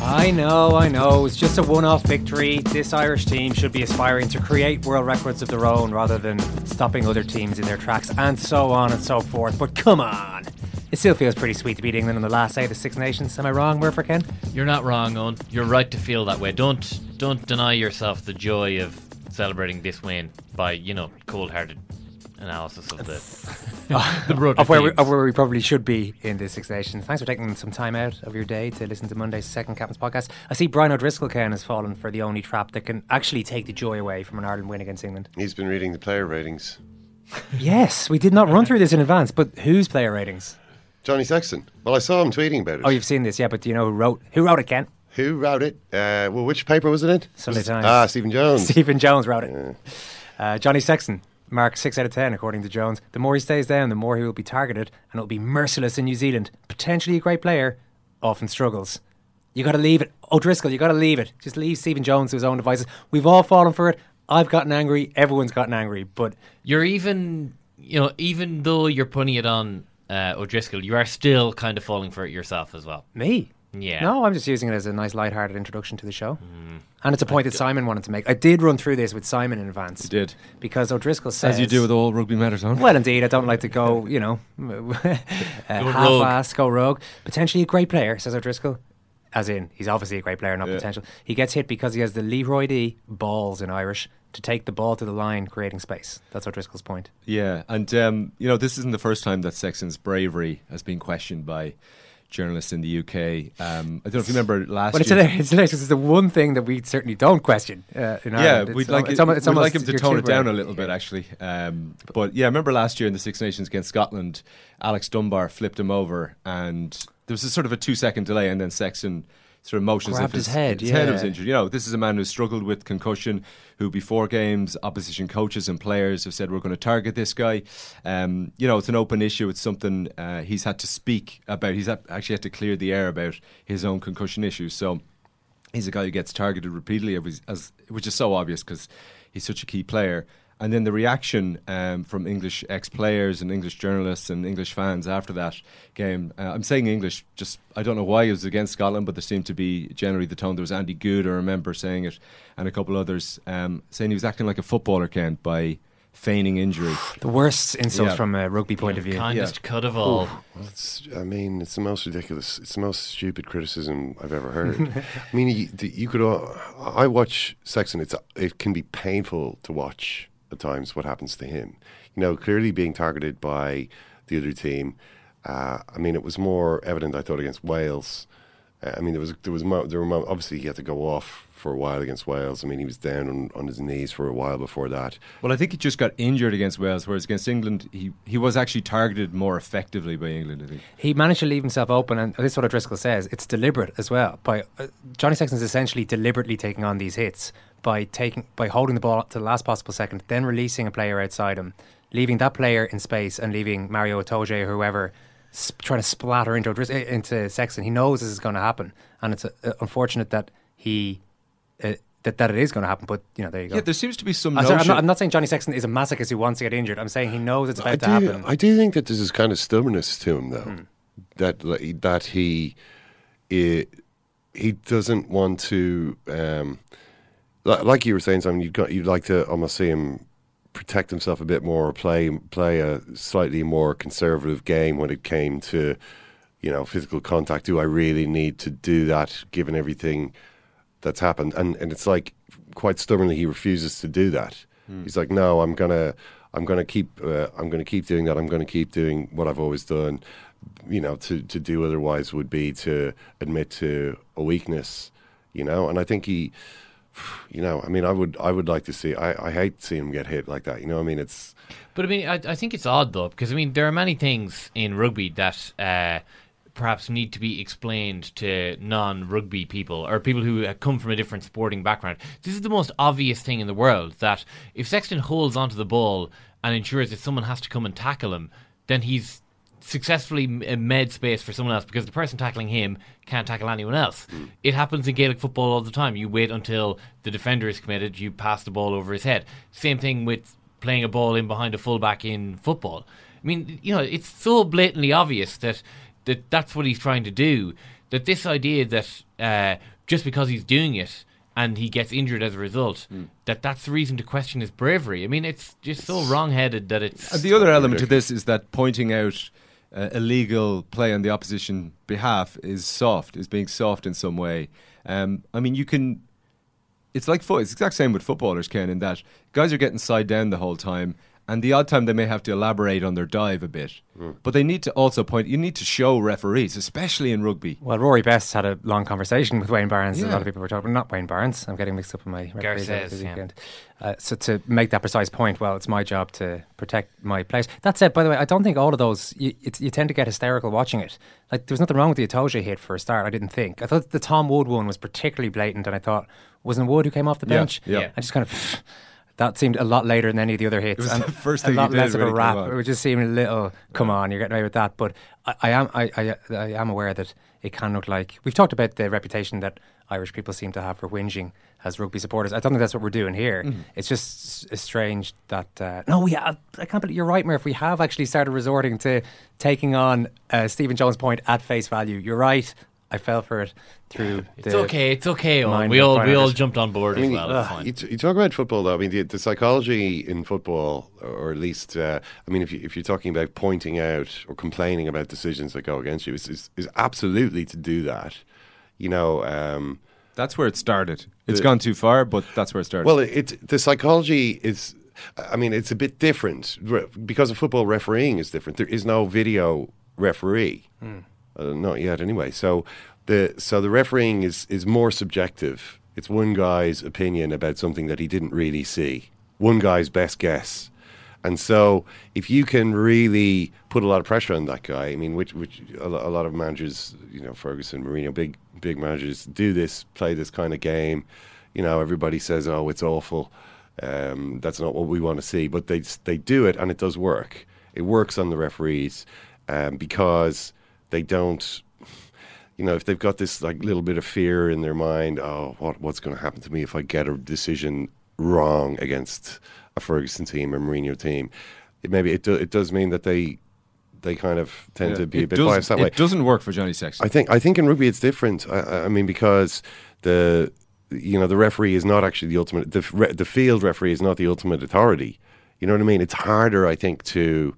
I know, I know. It's just a one off victory. This Irish team should be aspiring to create world records of their own rather than stopping other teams in their tracks and so on and so forth. But come on. It still feels pretty sweet to beat England on the last day of the Six Nations. Am I wrong, Murphy Ken? You're not wrong, Owen. You're right to feel that way. Don't don't deny yourself the joy of celebrating this win by you know cold-hearted analysis of the the road of where, we, of where we probably should be in the Six Nations. Thanks for taking some time out of your day to listen to Monday's Second Captain's podcast. I see Brian O'Driscoll, Ken, has fallen for the only trap that can actually take the joy away from an Ireland win against England. He's been reading the player ratings. yes, we did not run through this in advance, but whose player ratings? Johnny Sexton. Well, I saw him tweeting about it. Oh, you've seen this, yeah, but do you know who wrote who wrote it, Ken? Who wrote it? Uh, well, which paper was it in? Sunday Times. Ah, Stephen Jones. Stephen Jones wrote it. Uh, Johnny Sexton marked 6 out of 10, according to Jones. The more he stays down, the more he will be targeted, and it'll be merciless in New Zealand. Potentially a great player, often struggles. You got to leave it. O'Driscoll, you got to leave it. Just leave Stephen Jones to his own devices. We've all fallen for it. I've gotten angry. Everyone's gotten angry. But You're even you know even though you're putting it on uh, O'Driscoll, you are still kind of falling for it yourself as well. me? Yeah. No, I'm just using it as a nice light-hearted introduction to the show. And it's a point that Simon wanted to make. I did run through this with Simon in advance. You did. Because O'Driscoll says... As you do with all rugby matters, on. Well, indeed, I don't like to go, you know, uh, half-assed, go rogue. Potentially a great player, says O'Driscoll. As in, he's obviously a great player, not Yeah. potential. He gets hit because he has the Leroy D balls in Irish to take the ball to the line, creating space. That's O'Driscoll's point. Yeah, and um, you know this isn't the first time that Sexton's bravery has been questioned by journalists in the UK. Um, I don't know if you remember last But it's year. hilarious, it's hilarious 'cause it's the one thing that we certainly don't question uh, in Ireland. It's we'd al- like, it's it, almo- it's we'd almost like him to tone it down a little bit, actually. Um, but yeah, I remember last year in the Six Nations against Scotland, Alex Dunbar flipped him over, and there was a sort of a two-second delay, and then Sexton sort of motions Grabbed if his head, his head was yeah. injured. You know, this is a man who struggled with concussion, who before games, opposition coaches and players have said we're going to target this guy. Um, you know, it's an open issue. It's something uh, he's had to speak about. He's actually had to clear the air about his own concussion issues. So he's a guy who gets targeted repeatedly, as, as, which is so obvious because he's such a key player. And then the reaction um, from English ex-players and English journalists and English fans after that game. Uh, I'm saying English, just I don't know why it was against Scotland, but there seemed to be generally the tone. There was Andy Goode, I remember saying it, and a couple others um, saying he was acting like a footballer, Ken, by feigning injury. The worst insult Yeah. from a rugby point of view. Kindest cut of all. Well, it's, I mean, it's the most ridiculous. It's the most stupid criticism I've ever heard. I mean, you, you could. all- I watch Sexton. It's it can be painful to watch at times what happens to him. You know, clearly being targeted by the other team. Uh, I mean, it was more evident. I thought against Wales. Uh, I mean, there was there was mo- there were mo- obviously he had to go off for a while against Wales. I mean, he was down on, on his knees for a while before that. Well, I think he just got injured against Wales, whereas against England, he, he was actually targeted more effectively by England, I think. He managed to leave himself open, and this is what O'Driscoll says. It's deliberate as well. By uh, Johnny Sexton's essentially deliberately taking on these hits by taking by holding the ball up to the last possible second, then releasing a player outside him, leaving that player in space and leaving Maro Itoje or whoever sp- trying to splatter into into Sexton. He knows this is going to happen, and it's uh, unfortunate that he. Uh, that, that it is going to happen, but you know, there you go. Yeah, there seems to be some. I'm, sorry, I'm, not, I'm not saying Johnny Sexton is a masochist who wants to get injured. I'm saying he knows it's about I to do, happen. I do think that there's this kind of stubbornness to him, though, Hmm. that that he i he doesn't want to, um, like you were saying, something you'd got, you'd like to almost see him protect himself a bit more, play play a slightly more conservative game when it came to, you know, physical contact. Do I really need to do that, given everything that's happened? And and it's like quite stubbornly he refuses to do that. Hmm. He's like, no, I'm gonna, I'm gonna keep, uh, I'm gonna keep doing that. I'm gonna keep doing what I've always done. You know, to to do otherwise would be to admit to a weakness. You know, and I think he, you know, I mean, I would, I would like to see. I, I hate seeing him get hit like that. You know, I mean, it's But I mean, I, I think it's odd though, because I mean, there are many things in rugby that uh, perhaps need to be explained to non-rugby people or people who come from a different sporting background. This is the most obvious thing in the world that if Sexton holds onto the ball and ensures that someone has to come and tackle him, then he's successfully uh, made space for someone else because the person tackling him can't tackle anyone else. It happens in Gaelic football all the time. You wait until the defender is committed, you pass the ball over his head. Same thing with playing a ball in behind a fullback in football. I mean, you know, it's so blatantly obvious that, that that's what he's trying to do. That this idea that uh, just because he's doing it and he gets injured as a result, that that's the reason to question his bravery. I mean, it's just so wrong-headed that it's. And the other element to this is that pointing out uh, illegal play on the opposition behalf is soft, is being soft in some way. Um, I mean, you can. It's like foot. It's exact same with footballers, Ken, in that guys are getting side down the whole time, and the odd time they may have to elaborate on their dive a bit. But they need to also point. You need to show referees, especially in rugby. Well, Rory Best had a long conversation with Wayne Barnes. A lot of people were talking, not Wayne Barnes. I'm getting mixed up in my referees over Garces, the yeah. weekend. Uh, so to make that precise point, well, it's my job to protect my players. That said, by the way, I don't think all of those you, it's, you tend to get hysterical watching it. Like there was nothing wrong with the Itoje hit for a start. I didn't think. I thought the Tom Wood one was particularly blatant, and I thought wasn't Wood who came off the Yeah, bench. yeah. I just kind of. That seemed a lot later than any of the other hits. was and the first thing he lot did less of a rap. It would just seem a little. Come on, you're getting away with that. But I, I am. I, I, I am aware that it can look like we've talked about the reputation that Irish people seem to have for whinging as rugby supporters. I don't think that's what we're doing here. Mm-hmm. It's just s- strange that uh, no, we. Have, I can't believe you're right, Murph. We have actually started resorting to taking on uh, Stephen Jones' point at face value. You're right. I fell for it through. It's the okay. It's okay. Owen. We all we all jumped on board I mean, as well. It's fine. You, t- you talk about football, though. I mean, the, the psychology in football, or at least, uh, I mean, if, you, if you're talking about pointing out or complaining about decisions that go against you, is, is, is absolutely to do that. You know, um, That's where it started. It's The- gone too far, but that's where it started. well, it's the psychology is. I mean, it's a bit different because of football refereeing is different. There is no video referee, uh, not yet, anyway. So the so the refereeing is is more subjective. It's one guy's opinion about something that he didn't really see. One guy's best guess. And so, if you can really put a lot of pressure on that guy, I mean, which which a, lot of managers, you know, Ferguson, Mourinho, big big managers do this, play this kind of game. You know, everybody says, "Oh, it's awful." Um, that's not what we want to see, but they they do it, and it does work. It works on the referees um, because they don't you know, if they've got this like little bit of fear in their mind, oh, what what's going to happen to me if I get a decision wrong against a Ferguson team or Mourinho team? It maybe it do, it does mean that they they kind of tend Yeah. to be a bit biased that way. It doesn't work for Johnny Sexton. I think I think in rugby it's different. I- I, I mean because the you know the referee is not actually the ultimate. The re, the field referee is not the ultimate authority. You know what I mean? It's harder, I think, to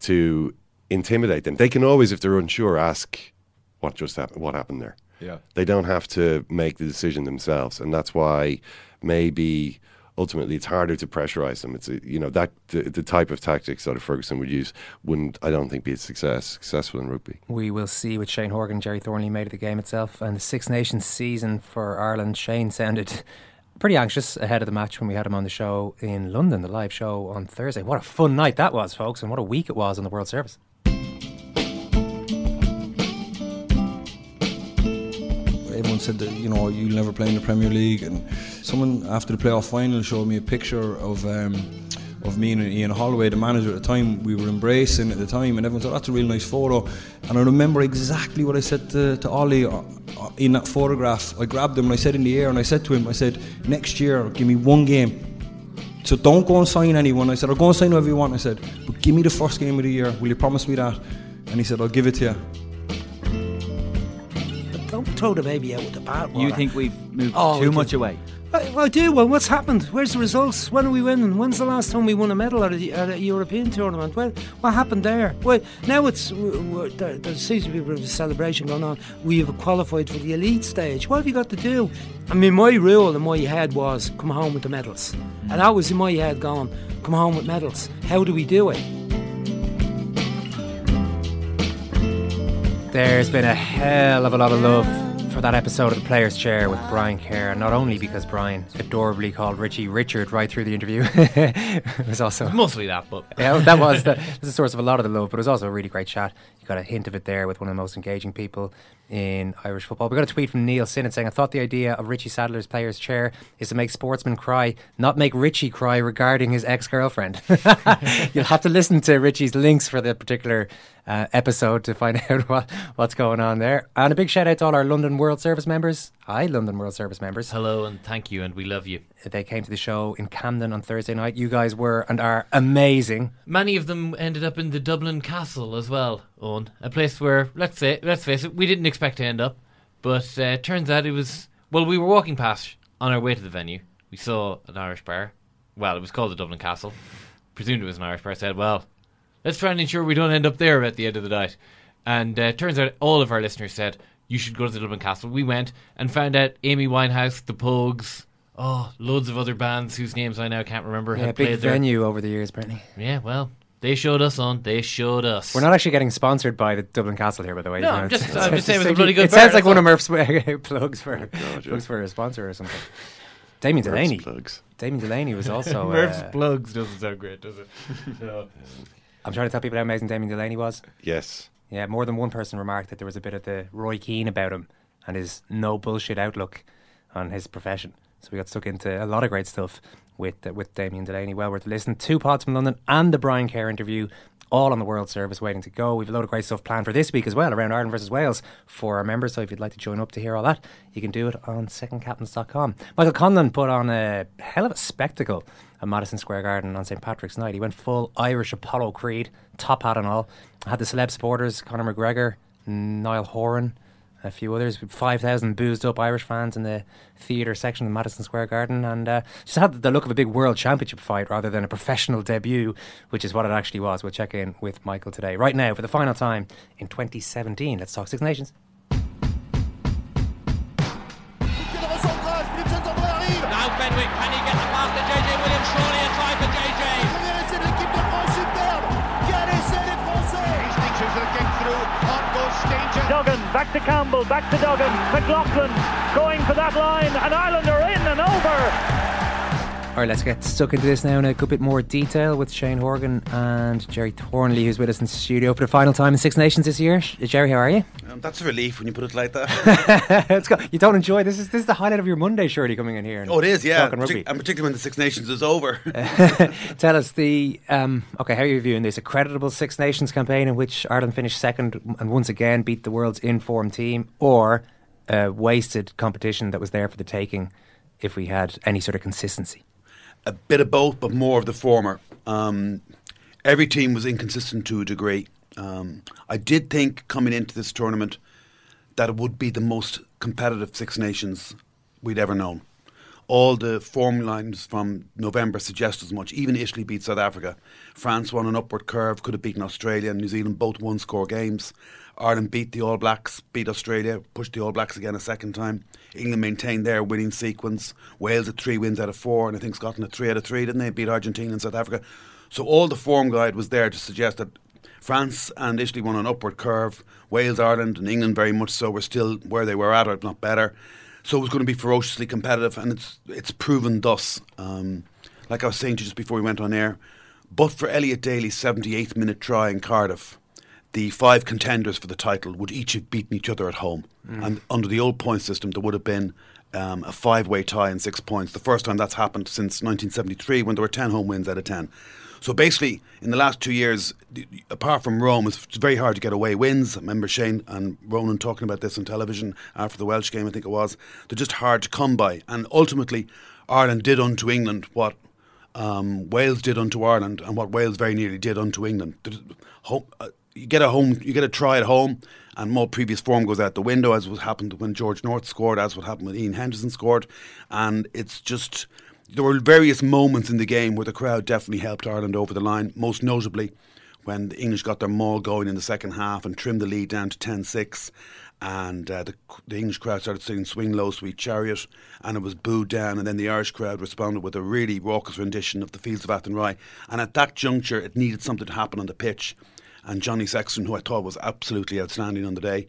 to intimidate them. They can always, if they're unsure, ask what just happened. What happened there? Yeah. They don't have to make the decision themselves, and that's why maybe ultimately it's harder to pressurize them. It's a, you know that the, the type of tactics that a Ferguson would use wouldn't I don't think be a success successful in rugby. We will see what Shane Horgan, Gerry Thornley made of the game itself and the Six Nations season for Ireland. Shane sounded pretty anxious ahead of the match when we had him on the show in London, the live show on Thursday. What a fun night that was, folks, and what a week it was on the World Service. Everyone said that you know you'll never play in the Premier League, and someone after the playoff final showed me a picture of um, of me and Ian Holloway, the manager at the time. We were embracing at the time, and everyone said, "That's a real nice photo." And I remember exactly what I said to, to Ollie uh, uh, in that photograph. I grabbed him and I said in the air, and I said to him, "I said, next year, give me one game." So don't go and sign anyone. I said, I'll go and sign whoever you want. I said, but give me the first game of the year. Will you promise me that? And he said, I'll give it to you. Throw the baby out with the bathwater. You think we've moved Oh, too much away? I, I do. Well, what's happened? Where's the results? When are we winning? When's the last time we won a medal at a, at a European tournament? Well, what happened there? Well, now it's there, there seems to be a bit of a celebration going on. We have qualified for the elite stage. What have you got to do? I mean, my rule in my head was come home with the medals, and that was in my head going come home with medals. How do we do it? There's been a hell of a lot of love for that episode of the Players' Chair with Brian Kerr, not only because Brian adorably called Richie Richard right through the interview, it was also Mostly that, but yeah, that was the, was the source of a lot of the love, but it was also a really great chat. You got a hint of it there with one of the most engaging people in Irish football. We got a tweet from Neil Sinnott saying, I thought the idea of Richie Sadlier's player's chair is to make sportsmen cry, not make Richie cry regarding his ex girlfriend. You'll have to listen to Richie's links for the particular uh, episode to find out what, what's going on there. And a big shout out to all our London World Service members. Hi, London World Service members. Hello and thank you, and we love you. They came to the show in Camden on Thursday night. You guys were and are amazing. Many of them ended up in the Dublin Castle as well, Owen. A place where, let's say, let's face it, we didn't expect to end up, but uh, turns out it was. Well, we were walking past on our way to the venue. We saw an Irish bar. Well, it was called the Dublin Castle. Presumed it was an Irish bar. Said, well, let's try and ensure we don't end up there at the end of the night. And uh, turns out all of our listeners said you should go to the Dublin Castle. We went and found out Amy Winehouse, the Pogues, oh, loads of other bands whose names I now can't remember Yeah, had big played there. venue over the years, apparently. Yeah, well, they showed us on. They showed us. We're not actually getting sponsored by the Dublin Castle here, by the way. No, I'm just- I'm just saying it was a it's- bloody good It sounds like one of Murph's plugs for God, plugs for a sponsor or something. Damien Murph's Delaney. plugs. Damien Delaney was also. Murph's uh, plugs doesn't sound great, does it? no. I'm trying to tell people how amazing Damien Delaney was. Yes. Yeah, more than one person remarked that there was a bit of the Roy Keane about him and his no bullshit outlook on his profession. So we got stuck into a lot of great stuff with uh, with Damien Delaney. Well worth a listen. Two pods from London and the Brian Kerr interview, all on the World Service waiting to go. We've a load of great stuff planned for this week as well around Ireland versus Wales for our members. So if you'd like to join up to hear all that, you can do it on secondcaptains.com. Michael Conlan put on a hell of a spectacle at Madison Square Garden on St Patrick's night. He went full Irish Apollo Creed, top hat and all. Had the celeb supporters, Conor McGregor, Niall Horan, a few others, 5,000 boozed up Irish fans in the theatre section of Madison Square Garden, and uh, just had the look of a big world championship fight rather than a professional debut, which is what it actually was. We'll check in with Michael today. Right now, for the final time in 2017, let's talk Six Nations. Now Fenwick, can he get the pass to JJ Williams? Surely a try for JJ. Through. On goes Stanger. Duggan, back to Campbell, back to Duggan. McLaughlin going for that line, and Ireland are in and over. All right, let's get stuck into this now in a good bit more detail with Shane Horgan and Gerry Thornley, who's with us in the studio for the final time in Six Nations this year. Gerry, how are you? Um, that's a relief when you put it like that. Let's go. You don't enjoy this? Is this is the highlight of your Monday? Surely coming in here. oh, it is, yeah. talking rugby. Partic- and particularly when the Six Nations is over. Tell us the um, okay. How are you viewing this? A creditable Six Nations campaign in which Ireland finished second and once again beat the world's informed team, or a wasted competition that was there for the taking if we had any sort of consistency. A bit of both, but more of the former. Um, every team was inconsistent to a degree. Um, I did think coming into this tournament that it would be the most competitive Six Nations we'd ever known. All the form lines from November suggest as much. Even Italy beat South Africa. France won an upward curve, could have beaten Australia and New Zealand, both one score games. Ireland beat the All Blacks, beat Australia, pushed the All Blacks again a second time. England maintained their winning sequence. Wales had three wins out of four, and I think Scotland had three out of three, didn't they? Beat Argentina and South Africa. So all the form guide was there to suggest that France and Italy won an upward curve. Wales, Ireland, and England very much so were still where they were at, if not better. So it was going to be ferociously competitive, and it's it's proven thus. Um, like I was saying to you just before we went on air, but for Elliot Daly's 78th minute try in Cardiff, the five contenders for the title would each have beaten each other at home. Mm. And under the old point system, there would have been um, a five-way tie in six points. The first time that's happened since 1973 when there were 10 home wins out of 10. So basically, in the last two years, apart from Rome, it's very hard to get away wins. I remember Shane and Ronan talking about this on television after the Welsh game, I think it was. They're just hard to come by. And ultimately, Ireland did unto England what um, Wales did unto Ireland and what Wales very nearly did unto England. Home, uh, you get a home, you get a try at home, and more previous form goes out the window, as what happened when George North scored, as what happened when Ian Henderson scored, and it's just there were various moments in the game where the crowd definitely helped Ireland over the line, most notably when the English got their maul going in the second half and trimmed the lead down to 10 6. And uh, the, the, English crowd started singing Swing Low, Sweet Chariot, and it was booed down. And then the Irish crowd responded with a really raucous rendition of the Fields of Athenry. And at that juncture, it needed something to happen on the pitch. And Johnny Sexton, who I thought was absolutely outstanding on the day,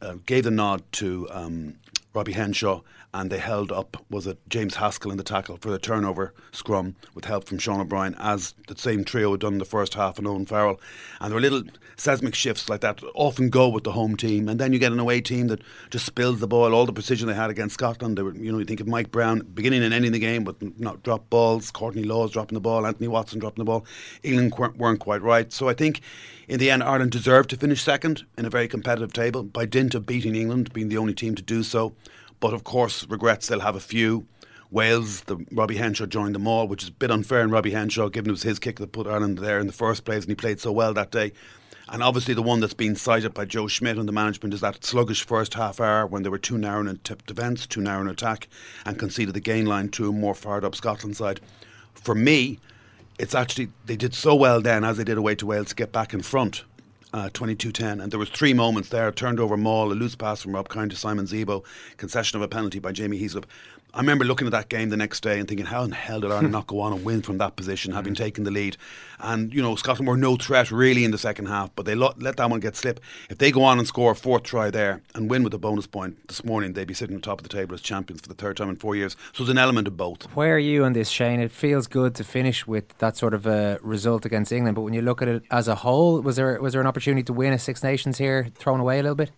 uh, gave the nod to um, Robbie Henshaw, and they held up was it James Haskell in the tackle for the turnover scrum with help from Sean O'Brien, as the same trio had done in the first half and Owen Farrell. And there were little seismic shifts like that often go with the home team, and then you get an away team that just spills the ball. All the precision they had against Scotland, they were you know you think of Mike Brown beginning and ending the game with not drop balls, Courtney Lawes dropping the ball, Anthony Watson dropping the ball. England weren't quite right, so I think in the end, Ireland deserved to finish second in a very competitive table by dint of beating England, being the only team to do so. But of course, regrets they'll have a few. Wales, the Robbie Henshaw joined them all, which is a bit unfair in Robbie Henshaw, given it was his kick that put Ireland there in the first place, and he played so well that day. And obviously, the one that's been cited by Joe Schmidt and the management is that sluggish first half hour when they were too narrow in defence, too narrow in attack, and conceded the gain line to a more fired up Scotland side. For me, it's actually they did so well then as they did away to Wales to get back in front. Uh, 22-10 and there was three moments there turned over maul a loose pass from Rob Kearney to Simon Zebo concession of a penalty by Jamie Heaslip I remember looking at that game the next day and thinking, how in the hell did Ireland not go on and win from that position, having taken the lead? And, you know, Scotland were no threat really in the second half, but they let that one get slip. If they go on and score a fourth try there and win with a bonus point this morning, they'd be sitting on top of the table as champions for the third time in four years. So there's an element of both. Where are you on this, Shane? It feels good to finish with that sort of a result against England, but when you look at it as a whole, was there was there an opportunity to win a Six Nations here thrown away a little bit?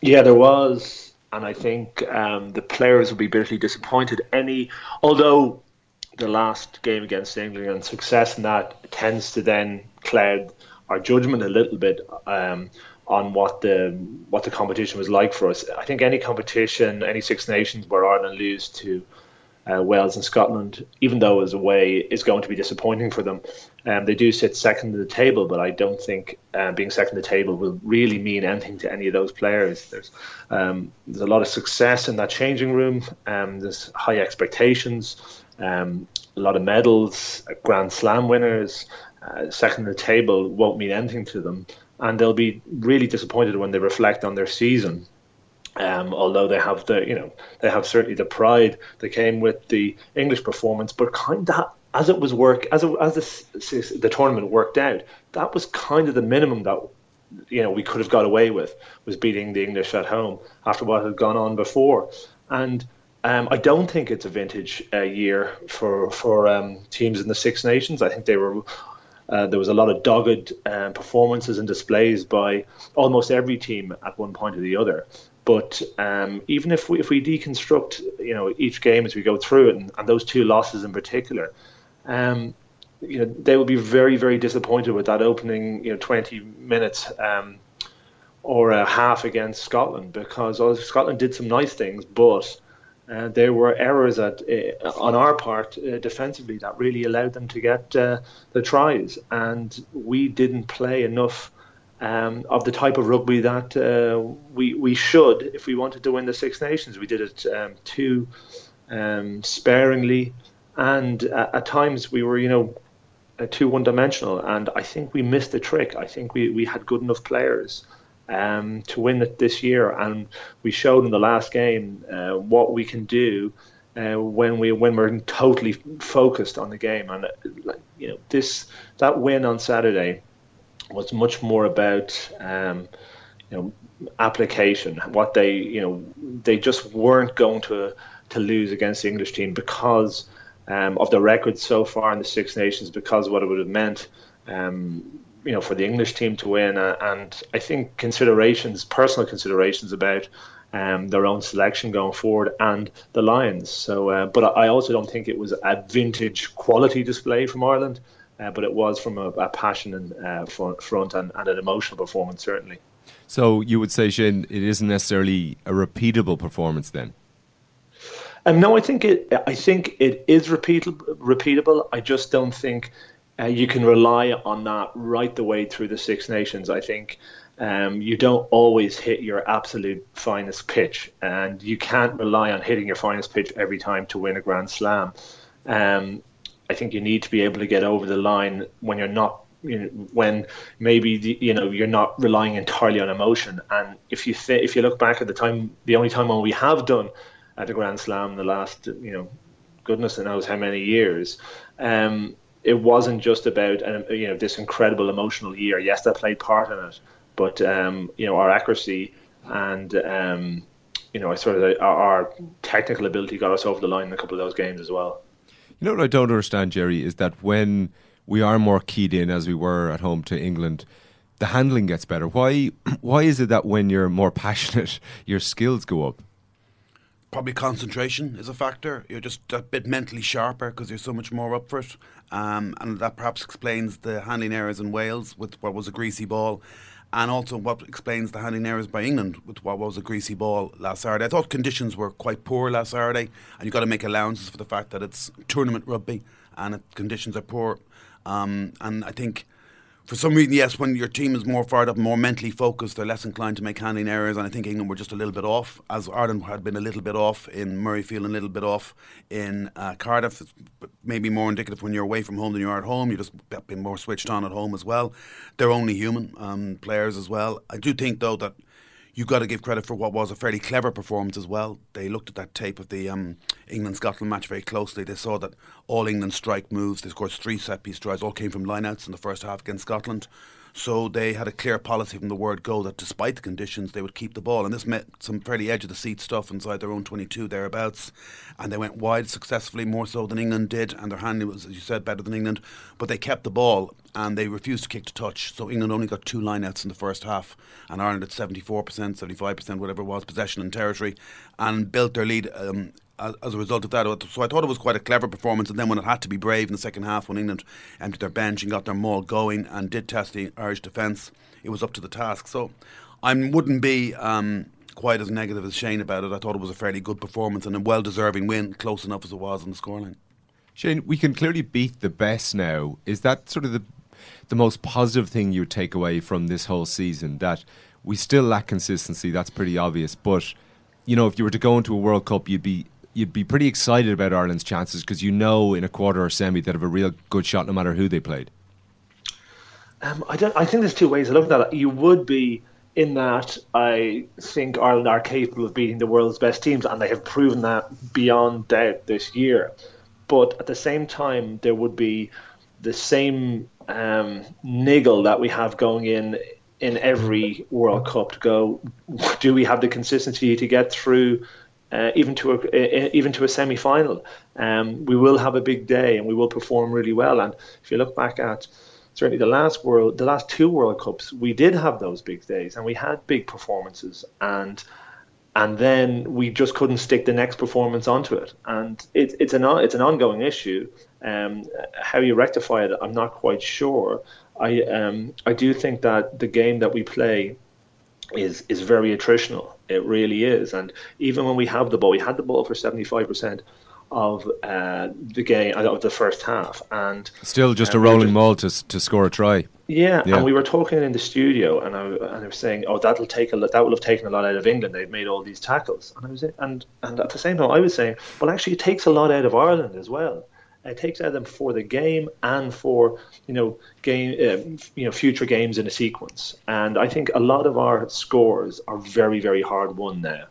Yeah, there was and I think um, the players will be bitterly disappointed. Any, although the last game against England and success in that tends to then cloud our judgment a little bit um, on what the what the competition was like for us. I think any competition, any Six Nations where Ireland lose to uh, Wales and Scotland, even though as away, is going to be disappointing for them. Um, they do sit second in the table, but I don't think uh, being second in the table will really mean anything to any of those players. There's um, there's a lot of success in that changing room. Um, there's high expectations, um, a lot of medals, uh, Grand Slam winners. Uh, second in the table won't mean anything to them, and they'll be really disappointed when they reflect on their season um, although they have the, you know, they have certainly the pride that came with the English performance, but kind of as it was work as it, as the, the tournament worked out, that was kind of the minimum that you know we could have got away with was beating the English at home after what had gone on before, and. Um, I don't think it's a vintage uh, year for for um, teams in the Six Nations. I think they were uh, there was a lot of dogged uh, performances and displays by almost every team at one point or the other. But um, even if we if we deconstruct, you know, each game as we go through it, and, and those two losses in particular, um, you know, they will be very very disappointed with that opening, you know, 20 minutes um, or a half against Scotland because Scotland did some nice things, but uh, there were errors at, uh, on our part uh, defensively that really allowed them to get uh, the tries, and we didn't play enough um, of the type of rugby that uh, we we should if we wanted to win the Six Nations. We did it um, too um, sparingly, and at, at, times we were, you know, uh, too one-dimensional. And I think we missed the trick. I think we we had good enough players. Um, to win it this year, and we showed in the last game uh, what we can do uh, when we when we're totally focused on the game. And uh, you know this that win on Saturday was much more about um, you know application. What they you know they just weren't going to to lose against the English team because um, of the record so far in the Six Nations, because of what it would have meant. Um, you know, for the English team to win, uh, and I think considerations, personal considerations about um, their own selection going forward and the Lions. So, uh, but I also don't think it was a vintage quality display from Ireland, uh, but it was from a, a passion and uh, front, front and, and, an emotional performance certainly. So you would say, Shane, it isn't necessarily a repeatable performance then. Um, no, I think it. I think it is repeatable. Repeatable. I just don't think uh, you can rely on that right the way through the Six Nations. I think um, you don't always hit your absolute finest pitch, and you can't rely on hitting your finest pitch every time to win a Grand Slam. Um, I think you need to be able to get over the line when you're not you know, when maybe the, you know you're not relying entirely on emotion. And if you th- if you look back at the time, the only time when we have done at a Grand Slam the last, you know, goodness knows how many years. Um, it wasn't just about you know this incredible emotional year. Yes, that played part in it, but um, you know our accuracy and um, you know I sort of our, our, technical ability got us over the line in a couple of those games as well. You know what I don't understand, Gerry, is that when we are more keyed in as we were at home to England, the handling gets better. Why? Why is it that when you're more passionate, your skills go up? Probably concentration is a factor. You're just a bit mentally sharper because you're so much more up for it. Um, and that perhaps explains the handling errors in Wales with what was a greasy ball. And also, what explains the handling errors by England with what was a greasy ball last Saturday. I thought conditions were quite poor last Saturday, and you've got to make allowances for the fact that it's tournament rugby and it, conditions are poor. Um, and I think for some reason, yes, when your team is more fired up, more mentally focused, they're less inclined to make handling errors. And I think England were just a little bit off, as Ireland had been a little bit off in Murrayfield and a little bit off in uh, Cardiff. It's maybe more indicative when you're away from home than you are at home. You're just been more switched on at home as well. They're only human um, players as well. I do think, though, that you've got to give credit for what was a fairly clever performance as well. They looked at that tape of the um, England Scotland match very closely. They saw that all England strike moves, they scored three set piece tries, all came from lineouts in the first half against Scotland. So they had a clear policy from the word go that despite the conditions, they would keep the ball. And this meant some fairly edge of the seat stuff inside their own 22 thereabouts. And they went wide successfully, more so than England did. And their handling was, as you said, better than England. But they kept the ball and they refused to kick to touch. So England only got two lineouts in the first half. And Ireland at 74%, 75%, whatever it was, possession and territory. And built their lead um, as, a result of that. So I thought it was quite a clever performance. And then when it had to be brave in the second half, when England emptied their bench and got their maul going and did test the Irish defence, it was up to the task. So I wouldn't be um, quite as negative as Shane about it. I thought it was a fairly good performance and a well deserving win, close enough as it was on the scoreline. Shane, we can clearly beat the best now. Is that sort of the the most positive thing you take away from this whole season? That we still lack consistency. That's pretty obvious, but you know, if you were to go into a World Cup, you'd be you'd be pretty excited about Ireland's chances because you know in a quarter or semi they'd have a real good shot no matter who they played. Um, I don't. I think there's two ways of looking at it. You would be in that I think Ireland are capable of beating the world's best teams, and they have proven that beyond doubt this year. But at the same time, there would be the same um, niggle that we have going in in every World Cup to go. Do we have the consistency to get through uh, even to a even to a semi final. Um, we will have a big day and we will perform really well. And if you look back at certainly the last world, the last two World Cups, we did have those big days and we had big performances and. And then we just couldn't stick the next performance onto it, and it, it's an it's an ongoing issue. Um, how you rectify it, I'm not quite sure. I um, I do think that the game that we play is is very attritional. It really is. And even when we have the ball, we had the ball for seventy five percent of uh, the game uh, of the first half, and still just uh, a rolling ball to to score a try. Yeah, yeah, and we were talking in the studio, and I and I was saying, oh, that'll take a lot, that will have taken a lot out of England. They've made all these tackles, and I was and and at the same time, I was saying, well, actually, it takes a lot out of Ireland as well. It takes out of them for the game and for you know game uh, you know future games in a sequence. And I think a lot of our scores are very very hard won now,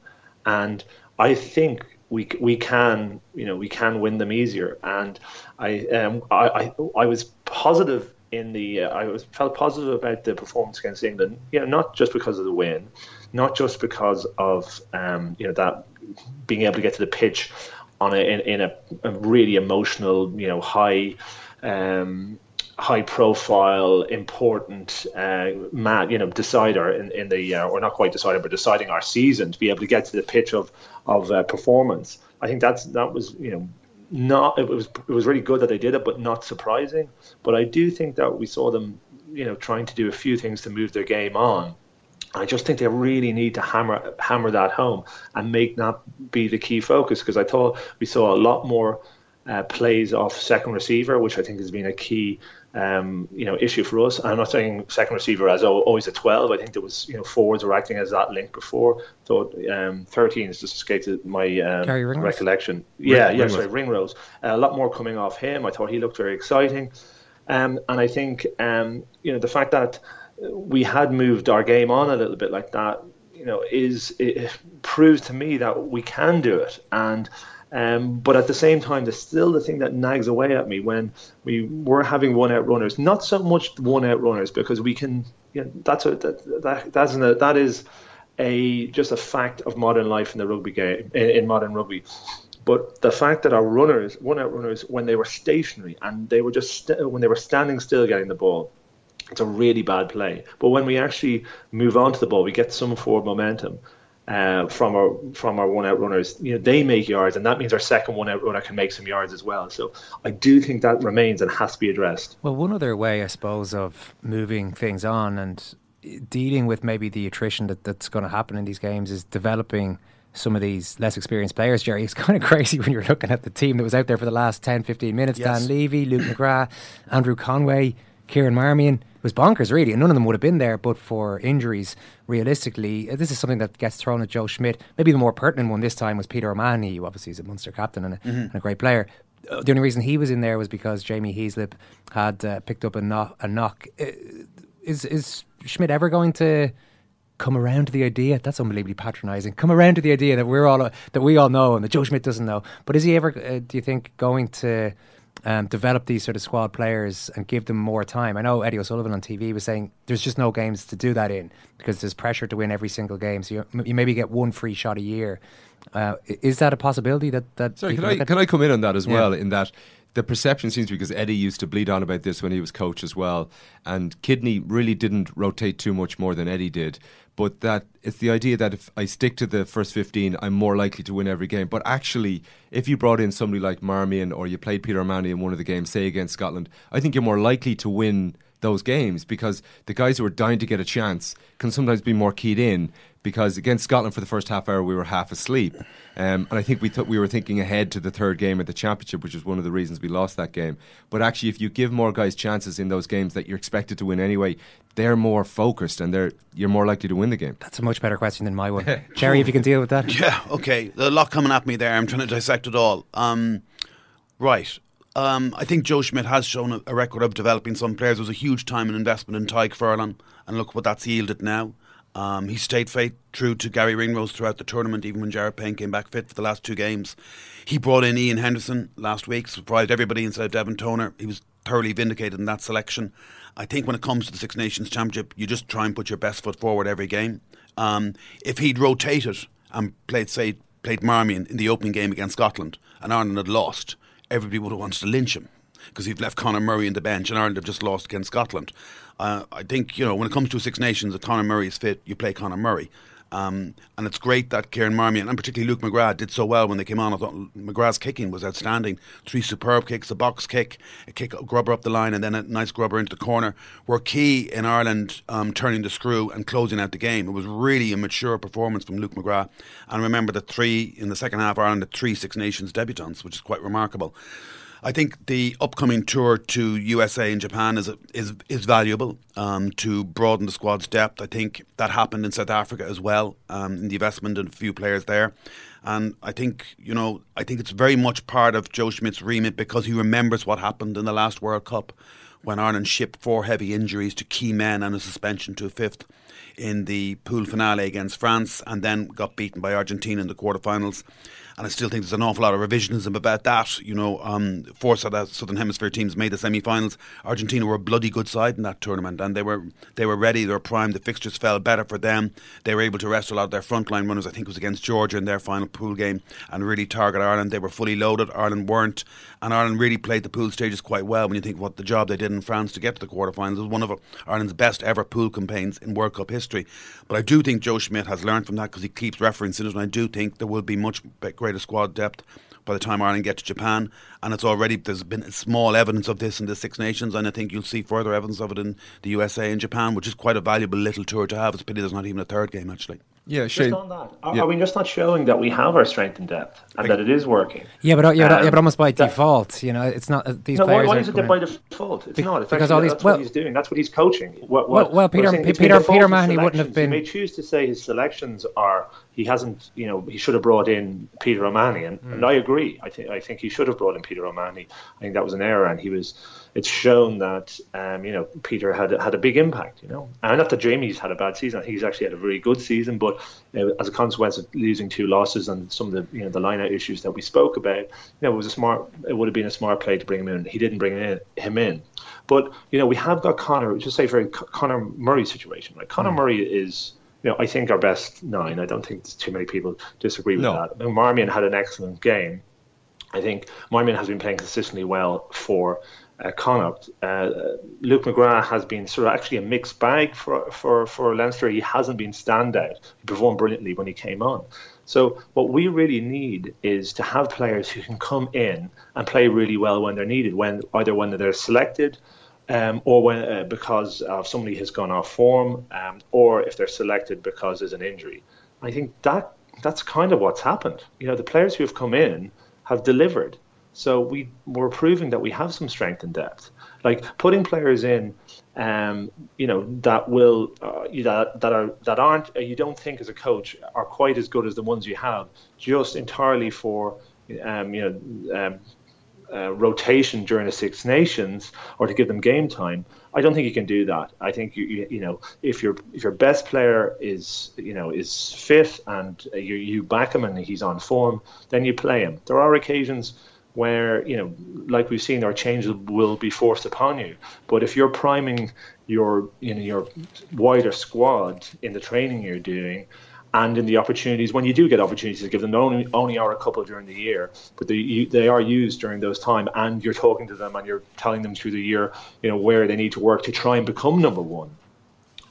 and I think we we can you know we can win them easier. And I um I I, I was positive in the uh, I was felt positive about the performance against England. You know, not just because of the win, not just because of um, you know that being able to get to the pitch on a in, in a, a, really emotional, you know, high um, high profile, important uh, man, you know, decider in, in the, uh, or not quite decider, but deciding our season to be able to get to the pitch of, of uh, performance. I think that's, that was, you know, not, it was, it was really good that they did it, but not surprising. But I do think that we saw them, you know, trying to do a few things to move their game on. I just think they really need to hammer hammer that home and make that be the key focus because I thought we saw a lot more uh, plays off second receiver, which I think has been a key um, you know issue for us. I'm not saying second receiver as always a 12. I think there was you know forwards were acting as that link before. Thought um, 13 has just escaped my um, recollection. Yeah, Ring, yeah, sorry, Ringrose. Uh, a lot more coming off him. I thought he looked very exciting, um, and I think um, you know the fact that we had moved our game on a little bit like that, you know, is it proves to me that we can do it and. Um, but at the same time, there's still the thing that nags away at me when we were having one out runners. Not so much one out runners because we can. You know, that's a, that, that that's that is a just a fact of modern life in the rugby game in, in modern rugby. But the fact that our runners, one out runners, when they were stationary and they were just st- when they were standing still getting the ball, it's a really bad play. But when we actually move on to the ball, we get some forward momentum. Uh, from our from our one out runners, you know they make yards, and that means our second one out runner can make some yards as well. So I do think that remains and has to be addressed. Well, one other way, I suppose, of moving things on and dealing with maybe the attrition that, that's going to happen in these games is developing some of these less experienced players, Gerry. It's kind of crazy when you're looking at the team that was out there for the last 10, 15 minutes. Yes. Dan Leavy, Luke McGrath, Andrew Conway, Kieran Marmion was bonkers, really, and none of them would have been there but for injuries. Realistically, uh, this is something that gets thrown at Joe Schmidt. Maybe the more pertinent one this time was Peter O'Mahony, who obviously is a Munster captain and a, mm-hmm. and a great player. Uh, the only reason he was in there was because Jamie Heaslip had uh, picked up a knock. A knock. Uh, is is Schmidt ever going to? come around to the idea that's unbelievably patronising. Come around to the idea that we're all that we all know and that Joe Schmidt doesn't know. But is he ever? Uh, do you think going to um, develop these sort of squad players and give them more time. I know Eddie O'Sullivan on TV was saying there's just no games to do that in because there's pressure to win every single game. So you, you maybe get one free shot a year. Uh, is that a possibility that that? Sorry, can I can I come in on that as yeah. well? In that the perception seems to be because Eddie used to bleed on about this when he was coach as well, and Kidney really didn't rotate too much more than Eddie did but that it's the idea that if I stick to the first 15, I'm more likely to win every game. But actually, if you brought in somebody like Marmion or you played Peter O'Mahony in one of the games, say against Scotland, I think you're more likely to win those games because the guys who are dying to get a chance can sometimes be more keyed in because against Scotland for the first half hour we were half asleep, um, and I think we thought we were thinking ahead to the third game of the championship, which is one of the reasons we lost that game. But actually, if you give more guys chances in those games that you're expected to win anyway, they're more focused and they're you're more likely to win the game. That's a much better question than my one, Gerry. If you can deal with that, yeah, okay. There's a lot coming at me there. I'm trying to dissect it all. Um, right. Um, I think Joe Schmidt has shown a, a, record of developing some players. There was a huge time and investment in Tadhg Furlong, and look what that's yielded now. Um, he stayed faith true to Garry Ringrose throughout the tournament, even when Jared Payne came back fit for the last two games. He brought in Ian Henderson last week, surprised everybody instead of Devin Toner. He was thoroughly vindicated in that selection. I think when it comes to the Six Nations Championship, you just try and put your best foot forward every game. Um, if he'd rotated and played, say, played Marmion in the opening game against Scotland and Ireland had lost, everybody would have wanted to lynch him because he'd left Conor Murray in the bench and Ireland have just lost against Scotland. Uh, I think, you know, when it comes to Six Nations, if Conor Murray is fit, you play Conor Murray. Um, and it's great that Kieran Marmion and particularly Luke McGrath did so well when they came on. I thought McGrath's kicking was outstanding. Three superb kicks, a box kick, a kick a grubber up the line, and then a nice grubber into the corner were key in Ireland um, turning the screw and closing out the game. It was really a mature performance from Luke McGrath. And remember the three in the second half, Ireland had three Six Nations debutants, which is quite remarkable. I think the upcoming tour to USA and Japan is is is valuable um, to broaden the squad's depth. I think that happened in South Africa as well, um, in the investment in a few players there. And I think you know, I think it's very much part of Joe Schmidt's remit because he remembers what happened in the last World Cup when Ireland shipped four heavy injuries to key men and a suspension to a fifth in the pool finale against France, and then got beaten by Argentina in the quarterfinals. And I still think there's an awful lot of revisionism about that. You know, um, four Southern Hemisphere teams made the semi-finals. Argentina were a bloody good side in that tournament, and they were they were ready. They were primed. The fixtures fell better for them. They were able to rest a lot of their frontline runners. I think it was against Georgia in their final pool game, and really target Ireland. They were fully loaded. Ireland weren't, and Ireland really played the pool stages quite well. When you think what the job they did in France to get to the quarterfinals, was one of Ireland's best ever pool campaigns in World Cup history. But I do think Joe Schmidt has learned from that because he keeps referencing it, and I do think there will be much greater squad depth by the time Ireland get to Japan. And it's already there's been small evidence of this in the Six Nations, and I think you'll see further evidence of it in the USA and Japan, which is quite a valuable little tour to have. It's a pity there's not even a third game actually. Yeah, Shane. Just on that, are, yeah. are, we just not showing that we have our strength and depth and that it is working? Yeah, but yeah, um, yeah, but almost by default, you know, it's not uh, these no, players. Why, why is it by default? It's be, not. It's because actually, all these, that's well, what he's doing. That's what he's coaching. What, what, well, well, Peter, Peter, Peter, Peter Mahoney wouldn't have been. He may choose to say his selections are. He hasn't, you know, he should have brought in Peter O'Mahony, and, mm. and I agree. I think I think he should have brought in Peter O'Mahony. I think that was an error, and he was it's shown that um, you know Peter had had a big impact. You know, and not that Jamie's had a bad season. I he's actually had a very good season, but you know, as a consequence of losing two losses and some of the you know the line out issues that we spoke about, you know, it was a smart. It would have been a smart play to bring him in. He didn't bring in, him in, but you know we have got Conor. Just say for Conor Murray situation, right? Conor mm. Murray is you know, I think our best nine. I don't think too many people disagree with no. that. Marmion had an excellent game. I think Marmion has been playing consistently well for uh, Connacht. Uh, Luke McGrath has been sort of actually a mixed bag for, for, for Leinster. He hasn't been standout. He performed brilliantly when he came on. So what we really need is to have players who can come in and play really well when they're needed, when either when they're selected um, or when uh, because somebody has gone off form, um, or if they're selected because there's an injury. I think that that's kind of what's happened. You know, the players who have come in have delivered. So we we're proving that we have some strength and depth. Like putting players in, um, you know, that will uh, that that are that aren't uh, you don't think as a coach are quite as good as the ones you have, just entirely for um, you know. Um, uh, rotation during the Six Nations or to give them game time. I don't think you can do that. I think you you, you know if your if your best player is you know is fit and you you back him and he's on form, then you play him. There are occasions where you know, like we've seen, our changes will be forced upon you. But if you're priming your you know your wider squad in the training you're doing, and in the opportunities when you do get opportunities to give them only only are a couple during the year, but they you, they are used during those time, and you're talking to them and you're telling them through the year, you know, where they need to work to try and become number one.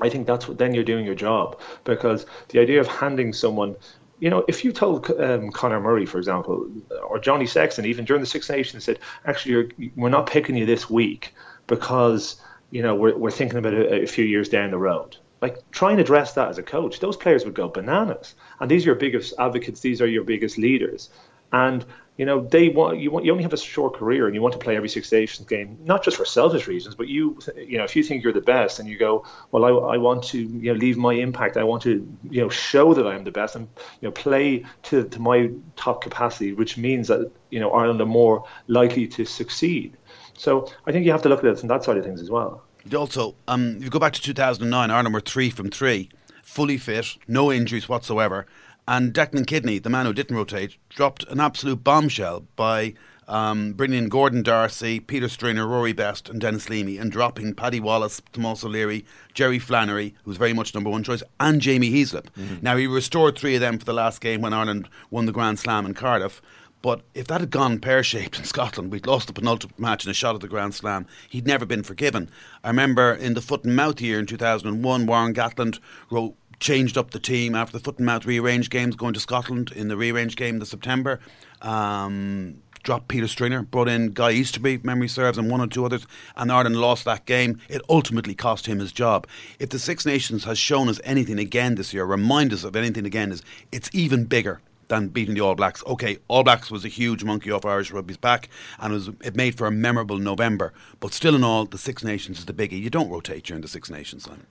I think that's what then you're doing your job because the idea of handing someone you know, if you told um, Conor Murray, for example, or Johnny Sexton, even during the Six Nations, said, actually, we're not picking you this week because, you know, we're, we're thinking about a, a few years down the road. Like, try and address that as a coach. Those players would go bananas. And these are your biggest advocates, these are your biggest leaders. And you know they want you want you only have a short career and you want to play every Six Nations game not just for selfish reasons but you you know if you think you're the best and you go well I, I want to you know leave my impact. I want to you know show that I'm the best and you know play to, to my top capacity which means that you know Ireland are more likely to succeed. So I think you have to look at it from that side of things as well. Also um, if you go back to 2009 Ireland were three from three fully fit no injuries whatsoever and Declan Kidney, the man who didn't rotate, dropped an absolute bombshell by um, bringing in Gordon D'Arcy, Peter Stringer, Rory Best, and Denis Leamy, and dropping Paddy Wallace, Tomás O'Leary, Jerry Flannery, who's very much number one choice, and Jamie Heaslip. Mm-hmm. Now, he restored three of them for the last game when Ireland won the Grand Slam in Cardiff. But if that had gone pear shaped in Scotland, we'd lost the penultimate match in a shot at the Grand Slam, he'd never been forgiven. I remember in the foot and mouth year in 2001, Warren Gatland wrote changed up the team after the foot and mouth rearranged games going to Scotland in the rearranged game in September. Um, dropped Peter Stringer, brought in Guy Easterby, memory serves, and one or two others, and Ireland lost that game. It ultimately cost him his job. If the Six Nations has shown us anything again this year, remind us of anything again, is it's even bigger than beating the All Blacks. Okay, All Blacks was a huge monkey off Irish rugby's back, and it, was, it made for a memorable November. But still, in all, the Six Nations is the biggie. You don't rotate during the Six Nations, Simon.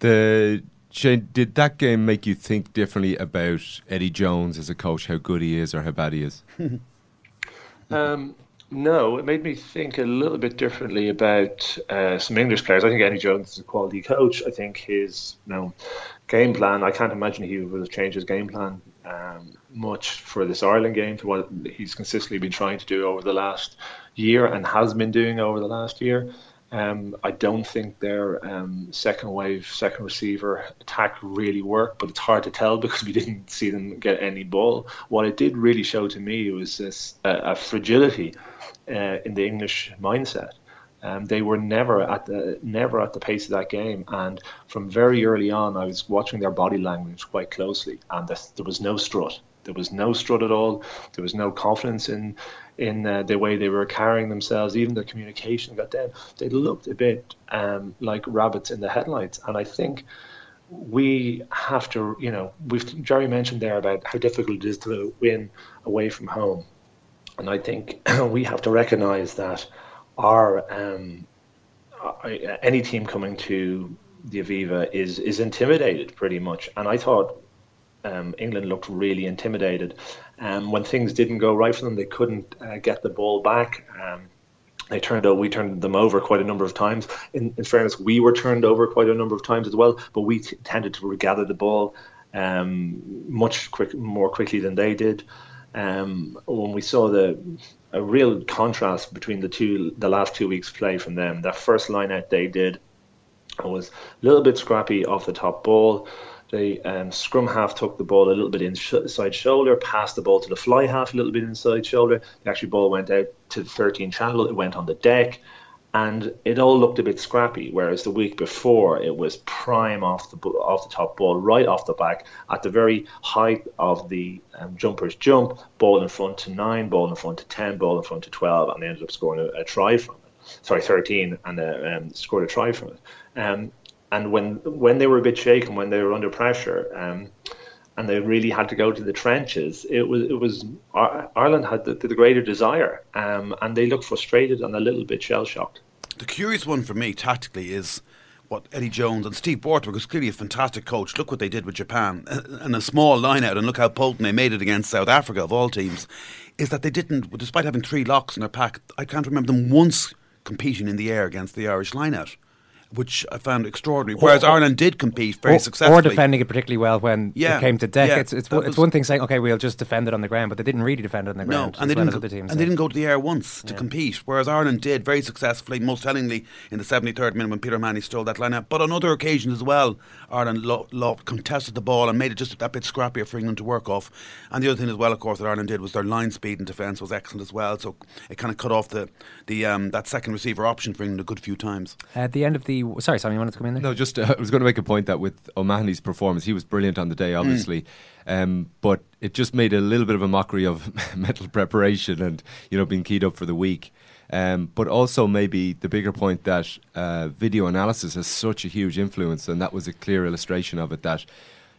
The Shane, did that game make you think differently about Eddie Jones as a coach, how good he is or how bad he is? um, no, it made me think a little bit differently about uh, some English players. I think Eddie Jones is a quality coach. I think his you know, game plan, I can't imagine he would have changed his game plan um, much for this Ireland game to what he's consistently been trying to do over the last year and has been doing over the last year. Um, I don't think their um, second wave, second receiver attack really worked, but it's hard to tell because we didn't see them get any ball. What it did really show to me was this uh, a fragility uh, in the English mindset. Um, they were never at the never at the pace of that game, and from very early on, I was watching their body language quite closely, and there was no strut. There was no strut at all. There was no confidence in in uh, the way they were carrying themselves. Even their communication got down. They looked a bit um, like rabbits in the headlights, and I think we have to, you know, we've Jerry mentioned there about how difficult it is to win away from home, and I think we have to recognise that our um, any team coming to the Aviva is is intimidated pretty much, and I thought um, England looked really intimidated. Um, when things didn't go right for them, they couldn't uh, get the ball back. Um, they turned we turned them over quite a number of times. In, in, fairness, we were turned over quite a number of times as well, but we t- tended to regather the ball um, much quick, more quickly than they did. Um, when we saw the a real contrast between the two, the last two weeks' play from them. That first line out they did was a little bit scrappy off the top ball. The um, scrum half took the ball a little bit inside shoulder, passed the ball to the fly half a little bit inside shoulder. The actual ball went out to the 13 channel. It went on the deck and it all looked a bit scrappy. Whereas the week before, it was prime off the off the top ball, right off the back, at the very height of the um, jumpers jump, ball in front to nine, ball in front to ten, ball in front to twelve, and they ended up scoring a, a try from it. Sorry, thirteen, and uh, um, scored a try from it. Um, and when when they were a bit shaken, when they were under pressure. Um, and they really had to go to the trenches. It was it was Ireland had the, the greater desire, um, and they looked frustrated and a little bit shell shocked. The curious one for me tactically is what Eddie Jones and Steve Borthwick was clearly a fantastic coach. Look what they did with Japan and a small line out, and look how potent they made it against South Africa of all teams. Is that they didn't, despite having three locks in their pack, I can't remember them once competing in the air against the Irish line out which I found extraordinary. Whereas or, Ireland did compete very or, successfully, or defending it particularly well when yeah, it came to deck. Yeah, it's it's, it's one thing saying okay, we'll just defend it on the ground, but they didn't really defend it on the ground. No, and they well didn't. Go, teams, and they didn't go to the air once to yeah. compete. Whereas Ireland did very successfully, most tellingly in the 73rd minute when Peter O'Mahony stole that line out. But on other occasions as well, Ireland lo- lo- contested the ball and made it just that bit scrappier for England to work off. And the other thing as well, of course, that Ireland did was their line speed and defence was excellent as well. So it kind of cut off the the um, that second receiver option for England a good few times. At the end of the sorry, Sam, you wanted to come in there? No, just. Uh, I was going to make a point that with O'Mahony's performance, he was brilliant on the day, obviously, mm. um, but it just made a little bit of a mockery of mental preparation and you know being keyed up for the week. Um, but also maybe the bigger point that uh, video analysis has such a huge influence, and that was a clear illustration of it. That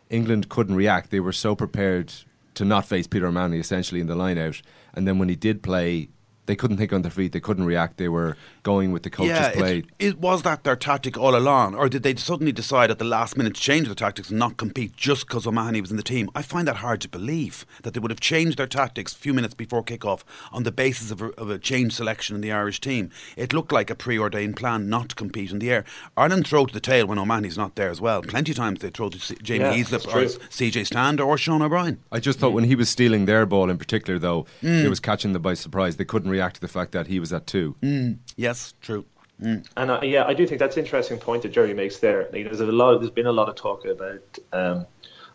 England couldn't react; they were so prepared to not face Peter O'Mahony essentially in the line out, and then when he did play, they couldn't think on their feet. They couldn't react. They were going with the coach's yeah, play. It, it, was that their tactic all along, or did they suddenly decide at the last minute to change their tactics and not compete just because O'Mahony was in the team? I find that hard to believe that they would have changed their tactics a few minutes before kick-off on the basis of a, of a changed selection in the Irish team. It looked like a preordained plan not to compete in the air. Ireland throw to the tail when O'Mahony's not there as well. Plenty of times they throw to C- Jamie yeah, Heaslip or CJ Stand or Sean O'Brien. I just thought mm. when he was stealing their ball in particular, though, mm. it was catching them by surprise. They couldn't react to the fact that he was at two. Mm. Yes, true. Mm. And uh, yeah, I do think that's an interesting point that Jerry makes there. Like, there's a lot. There's been a lot of talk about um,